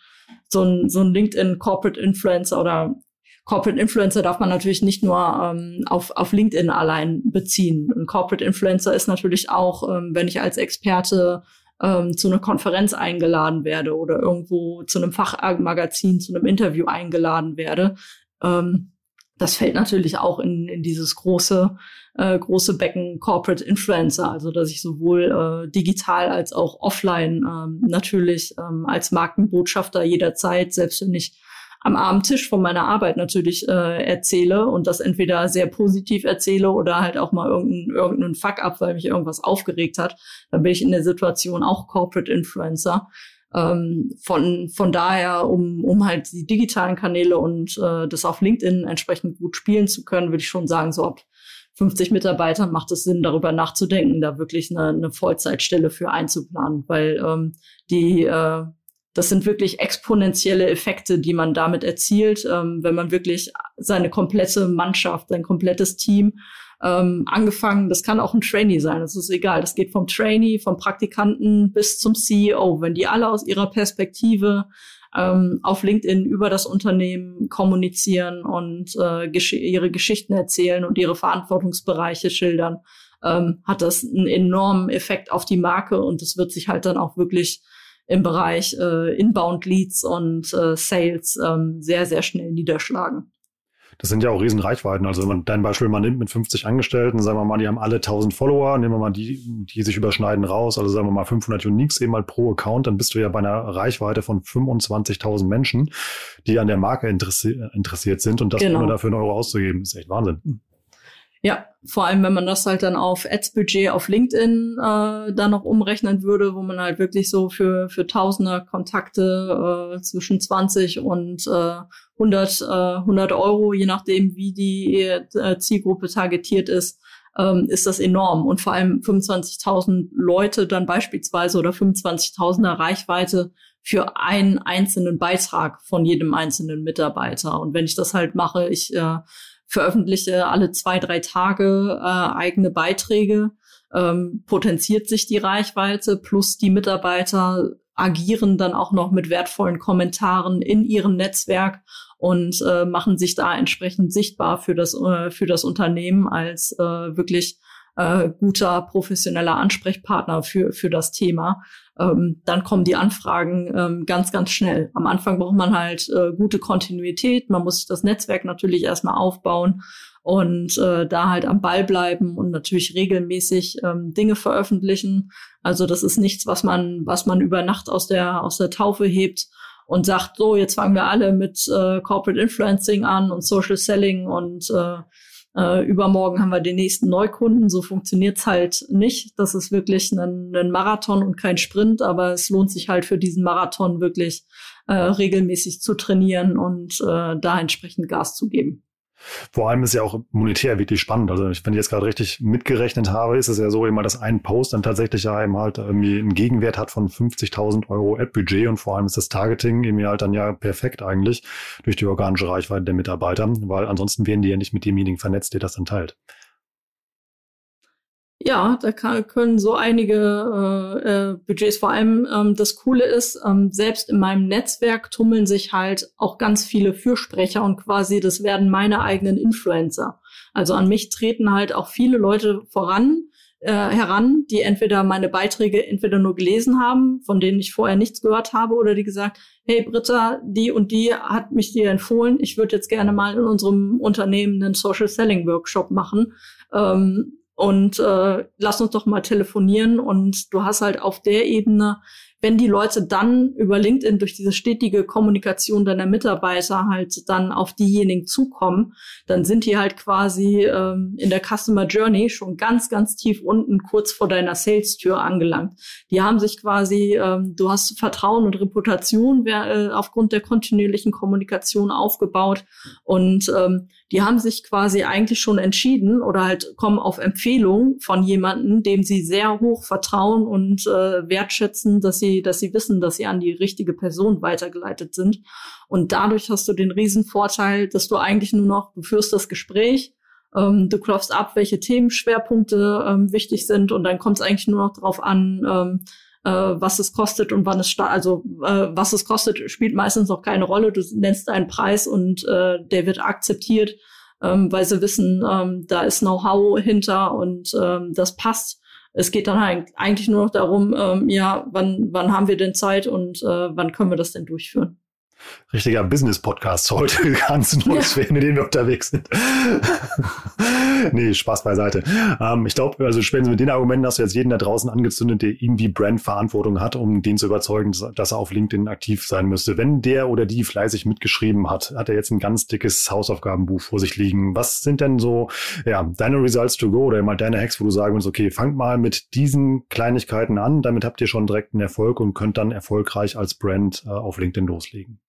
so ein, so ein LinkedIn Corporate Influencer oder Corporate Influencer darf man natürlich nicht nur ähm, auf, auf LinkedIn allein beziehen. Ein Corporate Influencer ist natürlich auch, ähm, wenn ich als Experte ähm, zu einer Konferenz eingeladen werde oder irgendwo zu einem Fachmagazin, zu einem Interview eingeladen werde. Ähm, das fällt natürlich auch in, in dieses große, äh, große Becken Corporate Influencer, also dass ich sowohl äh, digital als auch offline ähm, natürlich ähm, als Markenbotschafter jederzeit, selbst wenn ich am Abendtisch von meiner Arbeit natürlich äh, erzähle und das entweder sehr positiv erzähle oder halt auch mal irgendeinen irgendeinen Fuck ab, weil mich irgendwas aufgeregt hat, dann bin ich in der Situation auch Corporate Influencer. Ähm, von, von daher, um, um halt die digitalen Kanäle und äh, das auf LinkedIn entsprechend gut spielen zu können, würde ich schon sagen, so ab 50 Mitarbeitern macht es Sinn, darüber nachzudenken, da wirklich eine, eine Vollzeitstelle für einzuplanen, weil ähm, die äh, das sind wirklich exponentielle Effekte, die man damit erzielt, ähm, wenn man wirklich seine komplette Mannschaft, sein komplettes Team ähm, angefangen, das kann auch ein Trainee sein, das ist egal. Das geht vom Trainee, vom Praktikanten bis zum CEO. Wenn die alle aus ihrer Perspektive ähm, auf LinkedIn über das Unternehmen kommunizieren und äh, gesch ihre Geschichten erzählen und ihre Verantwortungsbereiche schildern, ähm, hat das einen enormen Effekt auf die Marke und es wird sich halt dann auch wirklich im Bereich äh, Inbound Leads und äh, Sales ähm, sehr, sehr schnell niederschlagen.
Das sind ja auch riesen Reichweiten. Also wenn man dein Beispiel mal nimmt mit 50 Angestellten, sagen wir mal, die haben alle 1000 Follower, nehmen wir mal die, die sich überschneiden raus, also sagen wir mal 500 Uniques eben mal pro Account, dann bist du ja bei einer Reichweite von 25.000 Menschen, die an der Marke interessi interessiert sind und das genau. ohne dafür einen Euro auszugeben, ist echt Wahnsinn.
Ja, vor allem, wenn man das halt dann auf Ads-Budget auf LinkedIn äh, dann noch umrechnen würde, wo man halt wirklich so für, für tausende Kontakte äh, zwischen 20 und äh, 100, äh, 100 Euro, je nachdem, wie die äh, Zielgruppe targetiert ist, ähm, ist das enorm. Und vor allem 25.000 Leute dann beispielsweise oder 25.000er Reichweite für einen einzelnen Beitrag von jedem einzelnen Mitarbeiter. Und wenn ich das halt mache, ich äh, veröffentliche alle zwei, drei Tage äh, eigene Beiträge, ähm, potenziert sich die Reichweite, plus die Mitarbeiter agieren dann auch noch mit wertvollen Kommentaren in ihrem Netzwerk und äh, machen sich da entsprechend sichtbar für das, äh, für das Unternehmen als äh, wirklich äh, guter professioneller Ansprechpartner für, für das Thema, ähm, dann kommen die Anfragen ähm, ganz, ganz schnell. Am Anfang braucht man halt äh, gute Kontinuität, man muss das Netzwerk natürlich erstmal aufbauen und äh, da halt am Ball bleiben und natürlich regelmäßig ähm, Dinge veröffentlichen. Also das ist nichts, was man, was man über Nacht aus der, aus der Taufe hebt und sagt, so, jetzt fangen wir alle mit äh, Corporate Influencing an und Social Selling und äh, äh, übermorgen haben wir den nächsten Neukunden. So funktioniert's halt nicht. Das ist wirklich ein, ein, Marathon und kein Sprint, aber es lohnt sich halt für diesen Marathon wirklich äh, regelmäßig zu trainieren und äh, da entsprechend Gas zu geben.
Vor allem ist ja auch monetär wirklich spannend. Also wenn ich jetzt gerade richtig mitgerechnet habe, ist es ja so immer, dass ein Post dann tatsächlich ja eben halt irgendwie einen Gegenwert hat von 50.000 Euro Ad-Budget und vor allem ist das Targeting irgendwie halt dann ja perfekt eigentlich durch die organische Reichweite der Mitarbeiter, weil ansonsten wären die ja nicht mit demjenigen vernetzt, der das dann teilt.
Ja, da kann, können so einige äh, äh, Budgets, vor allem ähm, das Coole ist, ähm, selbst in meinem Netzwerk tummeln sich halt auch ganz viele Fürsprecher und quasi das werden meine eigenen Influencer. Also an mich treten halt auch viele Leute voran, äh, heran, die entweder meine Beiträge entweder nur gelesen haben, von denen ich vorher nichts gehört habe, oder die gesagt, hey Britta, die und die hat mich dir empfohlen, ich würde jetzt gerne mal in unserem Unternehmen einen Social Selling Workshop machen. Ähm, und äh, lass uns doch mal telefonieren und du hast halt auf der Ebene wenn die Leute dann über LinkedIn durch diese stetige Kommunikation deiner Mitarbeiter halt dann auf diejenigen zukommen, dann sind die halt quasi ähm, in der Customer Journey schon ganz, ganz tief unten, kurz vor deiner Sales-Tür angelangt. Die haben sich quasi, ähm, du hast Vertrauen und Reputation wer, äh, aufgrund der kontinuierlichen Kommunikation aufgebaut und ähm, die haben sich quasi eigentlich schon entschieden oder halt kommen auf Empfehlung von jemandem, dem sie sehr hoch vertrauen und äh, wertschätzen, dass sie dass sie wissen, dass sie an die richtige Person weitergeleitet sind. Und dadurch hast du den Riesenvorteil, dass du eigentlich nur noch, du führst das Gespräch, ähm, du klopfst ab, welche Themenschwerpunkte ähm, wichtig sind und dann kommt es eigentlich nur noch darauf an, ähm, äh, was es kostet und wann es startet. Also äh, was es kostet, spielt meistens noch keine Rolle. Du nennst einen Preis und äh, der wird akzeptiert, ähm, weil sie wissen, ähm, da ist Know-how hinter und ähm, das passt. Es geht dann eigentlich nur noch darum, ähm, ja, wann, wann haben wir denn Zeit und äh, wann können wir das denn durchführen?
Richtiger Business-Podcast heute, [LAUGHS] ganz neues ja. in denen wir unterwegs sind. [LAUGHS] nee, Spaß beiseite. Ähm, ich glaube, also spätestens mit den Argumenten hast du jetzt jeden da draußen angezündet, der irgendwie Brandverantwortung hat, um den zu überzeugen, dass er auf LinkedIn aktiv sein müsste. Wenn der oder die fleißig mitgeschrieben hat, hat er jetzt ein ganz dickes Hausaufgabenbuch vor sich liegen. Was sind denn so, ja, deine Results to go oder mal deine Hacks, wo du sagen willst, okay, fangt mal mit diesen Kleinigkeiten an, damit habt ihr schon direkt einen Erfolg und könnt dann erfolgreich als Brand äh, auf LinkedIn loslegen.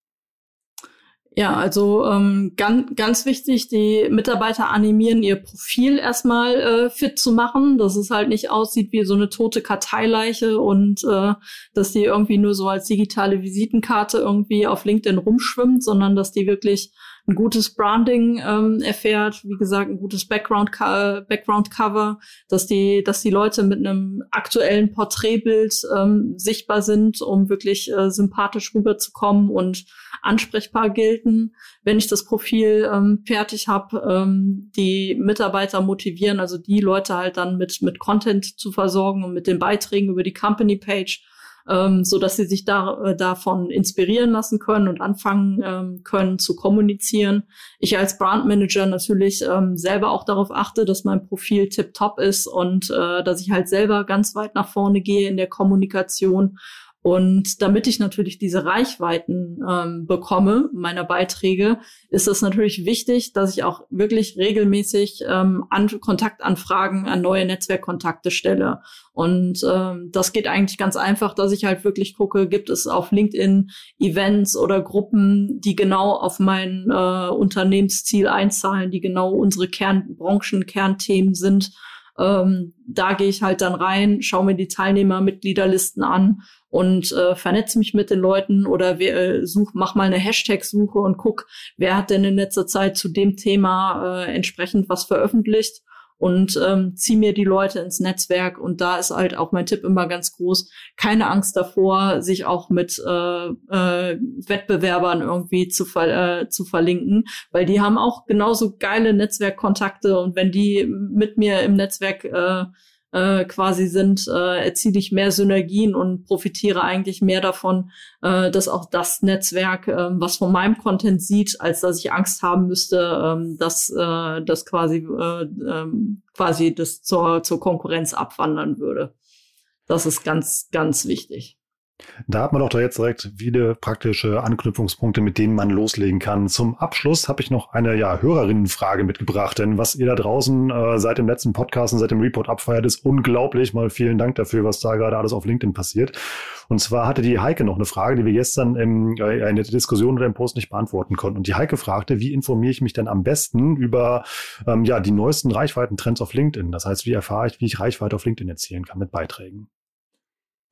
Ja, also ähm, ganz, ganz wichtig, die Mitarbeiter animieren, ihr Profil erstmal äh, fit zu machen, dass es halt nicht aussieht wie so eine tote Karteileiche und äh, dass die irgendwie nur so als digitale Visitenkarte irgendwie auf LinkedIn rumschwimmt, sondern dass die wirklich ein gutes Branding ähm, erfährt, wie gesagt, ein gutes Background, Background Cover, dass die, dass die Leute mit einem aktuellen Porträtbild ähm, sichtbar sind, um wirklich äh, sympathisch rüberzukommen und ansprechbar gelten. Wenn ich das Profil ähm, fertig habe, ähm, die Mitarbeiter motivieren, also die Leute halt dann mit mit Content zu versorgen und mit den Beiträgen über die Company Page ähm, so dass sie sich da, äh, davon inspirieren lassen können und anfangen ähm, können zu kommunizieren. Ich als Brandmanager natürlich ähm, selber auch darauf achte, dass mein Profil tip top ist und äh, dass ich halt selber ganz weit nach vorne gehe in der Kommunikation und damit ich natürlich diese Reichweiten ähm, bekomme, meiner Beiträge, ist es natürlich wichtig, dass ich auch wirklich regelmäßig ähm, an Kontaktanfragen an neue Netzwerkkontakte stelle. Und ähm, das geht eigentlich ganz einfach, dass ich halt wirklich gucke, gibt es auf LinkedIn Events oder Gruppen, die genau auf mein äh, Unternehmensziel einzahlen, die genau unsere Kernbranchen, Kernthemen sind. Ähm, da gehe ich halt dann rein, schaue mir die Teilnehmermitgliederlisten an und äh, vernetze mich mit den Leuten oder wer, äh, such, mach mal eine Hashtag-Suche und guck, wer hat denn in letzter Zeit zu dem Thema äh, entsprechend was veröffentlicht und ähm, zieh mir die Leute ins Netzwerk. Und da ist halt auch mein Tipp immer ganz groß, keine Angst davor, sich auch mit äh, äh, Wettbewerbern irgendwie zu, ver äh, zu verlinken, weil die haben auch genauso geile Netzwerkkontakte und wenn die mit mir im Netzwerk äh, äh, quasi sind, äh, erziele ich mehr Synergien und profitiere eigentlich mehr davon, äh, dass auch das Netzwerk, äh, was von meinem Content sieht, als dass ich Angst haben müsste, äh, dass äh, das quasi äh, äh, quasi das zur, zur Konkurrenz abwandern würde. Das ist ganz, ganz wichtig.
Da hat man doch da jetzt direkt viele praktische Anknüpfungspunkte, mit denen man loslegen kann. Zum Abschluss habe ich noch eine ja, Hörerinnenfrage mitgebracht, denn was ihr da draußen äh, seit dem letzten Podcast und seit dem Report abfeiert, ist unglaublich. Mal vielen Dank dafür, was da gerade alles auf LinkedIn passiert. Und zwar hatte die Heike noch eine Frage, die wir gestern im, äh, in der Diskussion oder im Post nicht beantworten konnten. Und die Heike fragte, wie informiere ich mich denn am besten über ähm, ja, die neuesten Reichweiten-Trends auf LinkedIn? Das heißt, wie erfahre ich, wie ich Reichweite auf LinkedIn erzielen kann mit Beiträgen?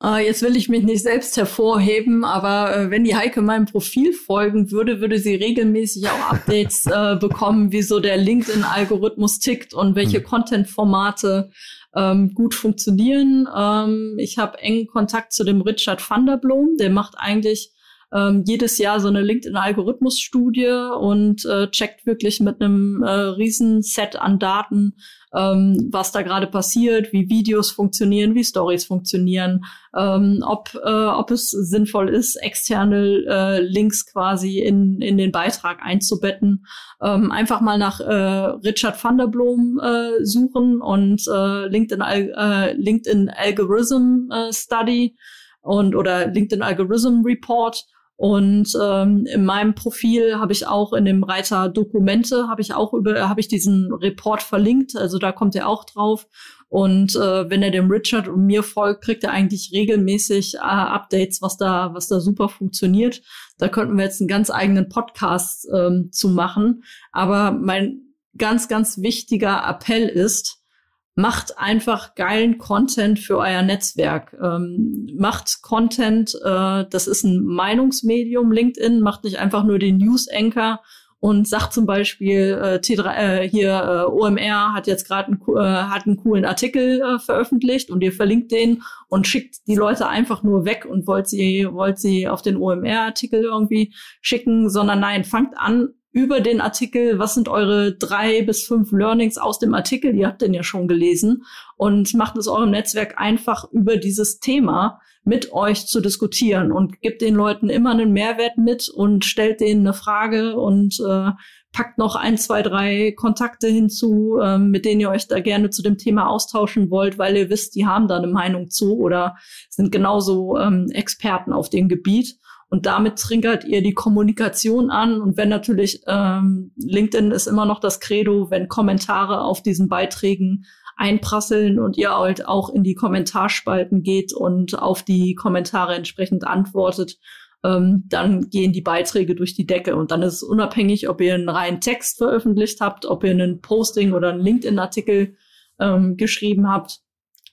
Äh, jetzt will ich mich nicht selbst hervorheben, aber äh, wenn die Heike meinem Profil folgen würde, würde sie regelmäßig auch Updates [LAUGHS] äh, bekommen, wie so der LinkedIn-Algorithmus tickt und welche mhm. Content-Formate ähm, gut funktionieren. Ähm, ich habe engen Kontakt zu dem Richard van der Blom, der macht eigentlich ähm, jedes Jahr so eine LinkedIn-Algorithmus-Studie und äh, checkt wirklich mit einem äh, riesen Set an Daten, ähm, was da gerade passiert, wie Videos funktionieren, wie Stories funktionieren, ähm, ob, äh, ob es sinnvoll ist, externe äh, Links quasi in, in den Beitrag einzubetten. Ähm, einfach mal nach äh, Richard van der Blom äh, suchen und äh, LinkedIn, äh, LinkedIn Algorithm äh, Study und oder LinkedIn Algorithm Report und ähm, in meinem Profil habe ich auch in dem Reiter Dokumente habe ich auch über habe ich diesen Report verlinkt. Also da kommt er auch drauf. Und äh, wenn er dem Richard und mir folgt, kriegt er eigentlich regelmäßig äh, Updates, was da was da super funktioniert. Da könnten wir jetzt einen ganz eigenen Podcast ähm, zu machen. Aber mein ganz ganz wichtiger Appell ist, macht einfach geilen Content für euer Netzwerk. Ähm, macht Content, äh, das ist ein Meinungsmedium, LinkedIn, macht nicht einfach nur den News-Anchor und sagt zum Beispiel, äh, T3, äh, hier äh, OMR hat jetzt gerade äh, einen coolen Artikel äh, veröffentlicht und ihr verlinkt den und schickt die Leute einfach nur weg und wollt sie, wollt sie auf den OMR-Artikel irgendwie schicken, sondern nein, fangt an, über den Artikel, was sind eure drei bis fünf Learnings aus dem Artikel, ihr habt den ja schon gelesen und macht es eurem Netzwerk einfach über dieses Thema mit euch zu diskutieren und gebt den Leuten immer einen Mehrwert mit und stellt denen eine Frage und äh, packt noch ein, zwei, drei Kontakte hinzu, äh, mit denen ihr euch da gerne zu dem Thema austauschen wollt, weil ihr wisst, die haben da eine Meinung zu oder sind genauso ähm, Experten auf dem Gebiet. Und damit triggert ihr die Kommunikation an. Und wenn natürlich ähm, LinkedIn ist immer noch das Credo, wenn Kommentare auf diesen Beiträgen einprasseln und ihr halt auch in die Kommentarspalten geht und auf die Kommentare entsprechend antwortet, ähm, dann gehen die Beiträge durch die Decke. Und dann ist es unabhängig, ob ihr einen reinen Text veröffentlicht habt, ob ihr einen Posting oder einen LinkedIn-Artikel ähm, geschrieben habt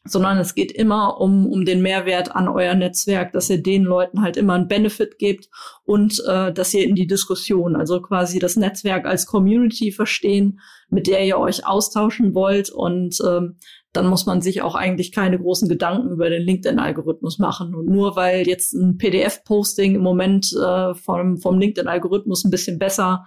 sondern es geht immer um, um den Mehrwert an euer Netzwerk, dass ihr den Leuten halt immer einen Benefit gebt und äh, dass ihr in die Diskussion, also quasi das Netzwerk als Community verstehen, mit der ihr euch austauschen wollt und ähm, dann muss man sich auch eigentlich keine großen Gedanken über den LinkedIn-Algorithmus machen. Und nur weil jetzt ein PDF-Posting im Moment äh, vom, vom LinkedIn-Algorithmus ein bisschen besser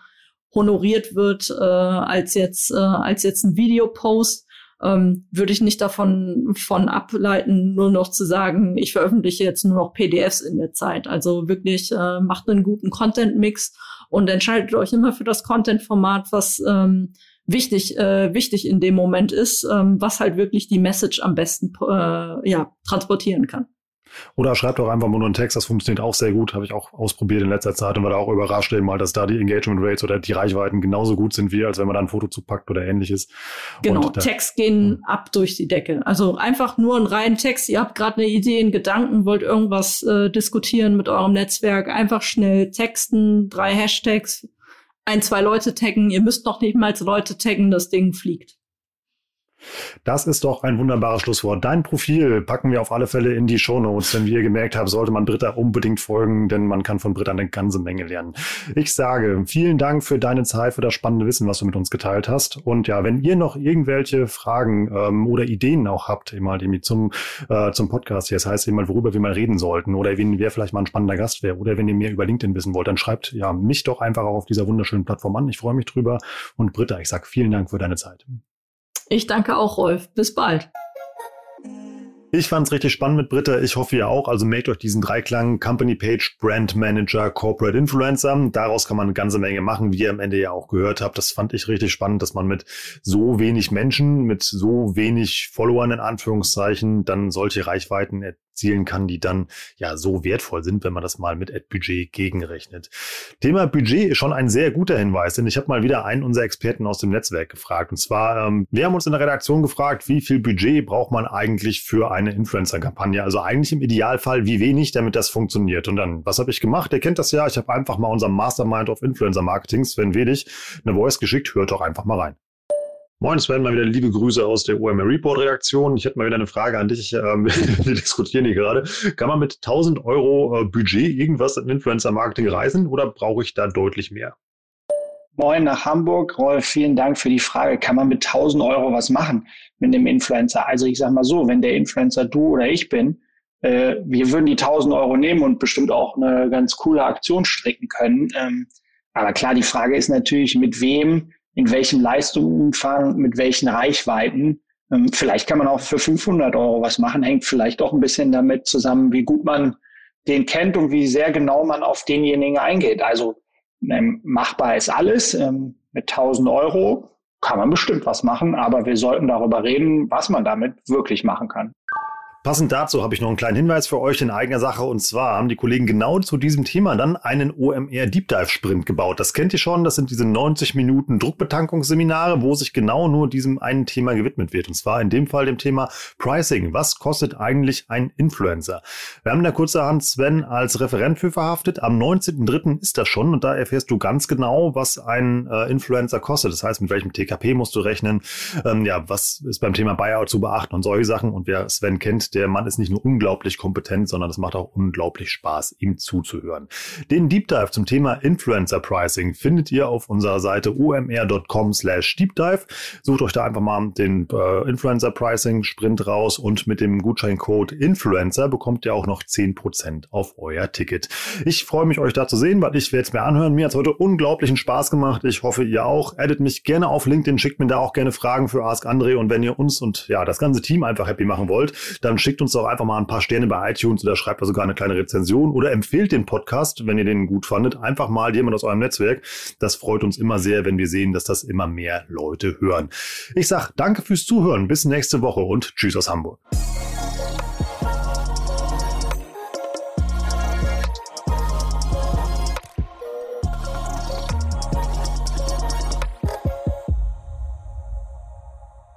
honoriert wird äh, als jetzt äh, als jetzt ein Videopost, ähm, würde ich nicht davon von ableiten, nur noch zu sagen, ich veröffentliche jetzt nur noch PDFs in der Zeit. Also wirklich äh, macht einen guten Content-Mix und entscheidet euch immer für das Content-Format, was ähm, wichtig, äh, wichtig in dem Moment ist, ähm, was halt wirklich die Message am besten äh, ja, transportieren kann.
Oder schreibt doch einfach mal nur einen Text, das funktioniert auch sehr gut, habe ich auch ausprobiert in letzter Zeit und war da auch überrascht eben mal, dass da die Engagement Rates oder die Reichweiten genauso gut sind wie, als wenn man da ein Foto zupackt oder ähnliches.
Genau, Text gehen mh. ab durch die Decke. Also einfach nur einen reinen Text, ihr habt gerade eine Idee, einen Gedanken, wollt irgendwas äh, diskutieren mit eurem Netzwerk, einfach schnell texten, drei Hashtags, ein, zwei Leute taggen, ihr müsst noch nicht mal Leute taggen, das Ding fliegt.
Das ist doch ein wunderbares Schlusswort. Dein Profil packen wir auf alle Fälle in die Show Notes, denn wie ihr gemerkt habt, sollte man Britta unbedingt folgen, denn man kann von Britta eine ganze Menge lernen. Ich sage vielen Dank für deine Zeit, für das spannende Wissen, was du mit uns geteilt hast. Und ja, wenn ihr noch irgendwelche Fragen ähm, oder Ideen auch habt, immer die zum, äh, zum Podcast hier, das heißt immer, worüber wir mal reden sollten oder wenn wer vielleicht mal ein spannender Gast wäre oder wenn ihr mehr über LinkedIn wissen wollt, dann schreibt ja mich doch einfach auch auf dieser wunderschönen Plattform an. Ich freue mich drüber. Und Britta, ich sage vielen Dank für deine Zeit.
Ich danke auch, Rolf. Bis bald.
Ich fand es richtig spannend mit Britta. Ich hoffe ihr auch. Also merkt euch diesen Dreiklang Company Page, Brand Manager, Corporate Influencer. Daraus kann man eine ganze Menge machen, wie ihr am Ende ja auch gehört habt. Das fand ich richtig spannend, dass man mit so wenig Menschen, mit so wenig Followern in Anführungszeichen, dann solche Reichweiten erzielen kann, die dann ja so wertvoll sind, wenn man das mal mit Ad-Budget gegenrechnet. Thema Budget ist schon ein sehr guter Hinweis, denn ich habe mal wieder einen unserer Experten aus dem Netzwerk gefragt. Und zwar, ähm, wir haben uns in der Redaktion gefragt, wie viel Budget braucht man eigentlich für eine Influencer-Kampagne? Also eigentlich im Idealfall, wie wenig, damit das funktioniert. Und dann, was habe ich gemacht? Ihr kennt das ja, ich habe einfach mal unserem Mastermind of Influencer Marketing, Sven Wedig, eine Voice geschickt. Hört doch einfach mal rein. Moin Sven, mal wieder liebe Grüße aus der OMR Report Redaktion. Ich hätte mal wieder eine Frage an dich. Ähm, [LAUGHS] wir diskutieren hier gerade. Kann man mit 1000 Euro äh, Budget irgendwas im Influencer Marketing reisen oder brauche ich da deutlich mehr?
Moin nach Hamburg. Rolf, vielen Dank für die Frage. Kann man mit 1000 Euro was machen mit einem Influencer? Also ich sage mal so, wenn der Influencer du oder ich bin, äh, wir würden die 1000 Euro nehmen und bestimmt auch eine ganz coole Aktion stricken können. Ähm, aber klar, die Frage ist natürlich, mit wem in welchem Leistungsumfang, mit welchen Reichweiten. Ähm, vielleicht kann man auch für 500 Euro was machen, hängt vielleicht auch ein bisschen damit zusammen, wie gut man den kennt und wie sehr genau man auf denjenigen eingeht. Also ähm, machbar ist alles. Ähm, mit 1000 Euro kann man bestimmt was machen, aber wir sollten darüber reden, was man damit wirklich machen kann.
Passend dazu habe ich noch einen kleinen Hinweis für euch in eigener Sache. Und zwar haben die Kollegen genau zu diesem Thema dann einen OMR Deep Dive Sprint gebaut. Das kennt ihr schon. Das sind diese 90 Minuten Druckbetankungsseminare, wo sich genau nur diesem einen Thema gewidmet wird. Und zwar in dem Fall dem Thema Pricing. Was kostet eigentlich ein Influencer? Wir haben da kurzerhand Sven als Referent für verhaftet. Am 19.03. ist das schon. Und da erfährst du ganz genau, was ein äh, Influencer kostet. Das heißt, mit welchem TKP musst du rechnen? Ähm, ja, was ist beim Thema Buyout zu beachten und solche Sachen. Und wer Sven kennt, der Mann ist nicht nur unglaublich kompetent, sondern es macht auch unglaublich Spaß, ihm zuzuhören. Den Deep Dive zum Thema Influencer Pricing findet ihr auf unserer Seite omr.com slash Deep Dive. Sucht euch da einfach mal den äh, Influencer Pricing Sprint raus und mit dem Gutscheincode Influencer bekommt ihr auch noch 10% auf euer Ticket. Ich freue mich, euch da zu sehen, weil ich werde es mir anhören. Mir hat es heute unglaublichen Spaß gemacht. Ich hoffe, ihr auch. Addet mich gerne auf LinkedIn, schickt mir da auch gerne Fragen für Ask Andre und wenn ihr uns und ja, das ganze Team einfach happy machen wollt, dann schickt uns doch einfach mal ein paar Sterne bei iTunes oder schreibt da sogar eine kleine Rezension oder empfehlt den Podcast, wenn ihr den gut fandet, einfach mal jemand aus eurem Netzwerk. Das freut uns immer sehr, wenn wir sehen, dass das immer mehr Leute hören. Ich sag danke fürs Zuhören, bis nächste Woche und tschüss aus Hamburg.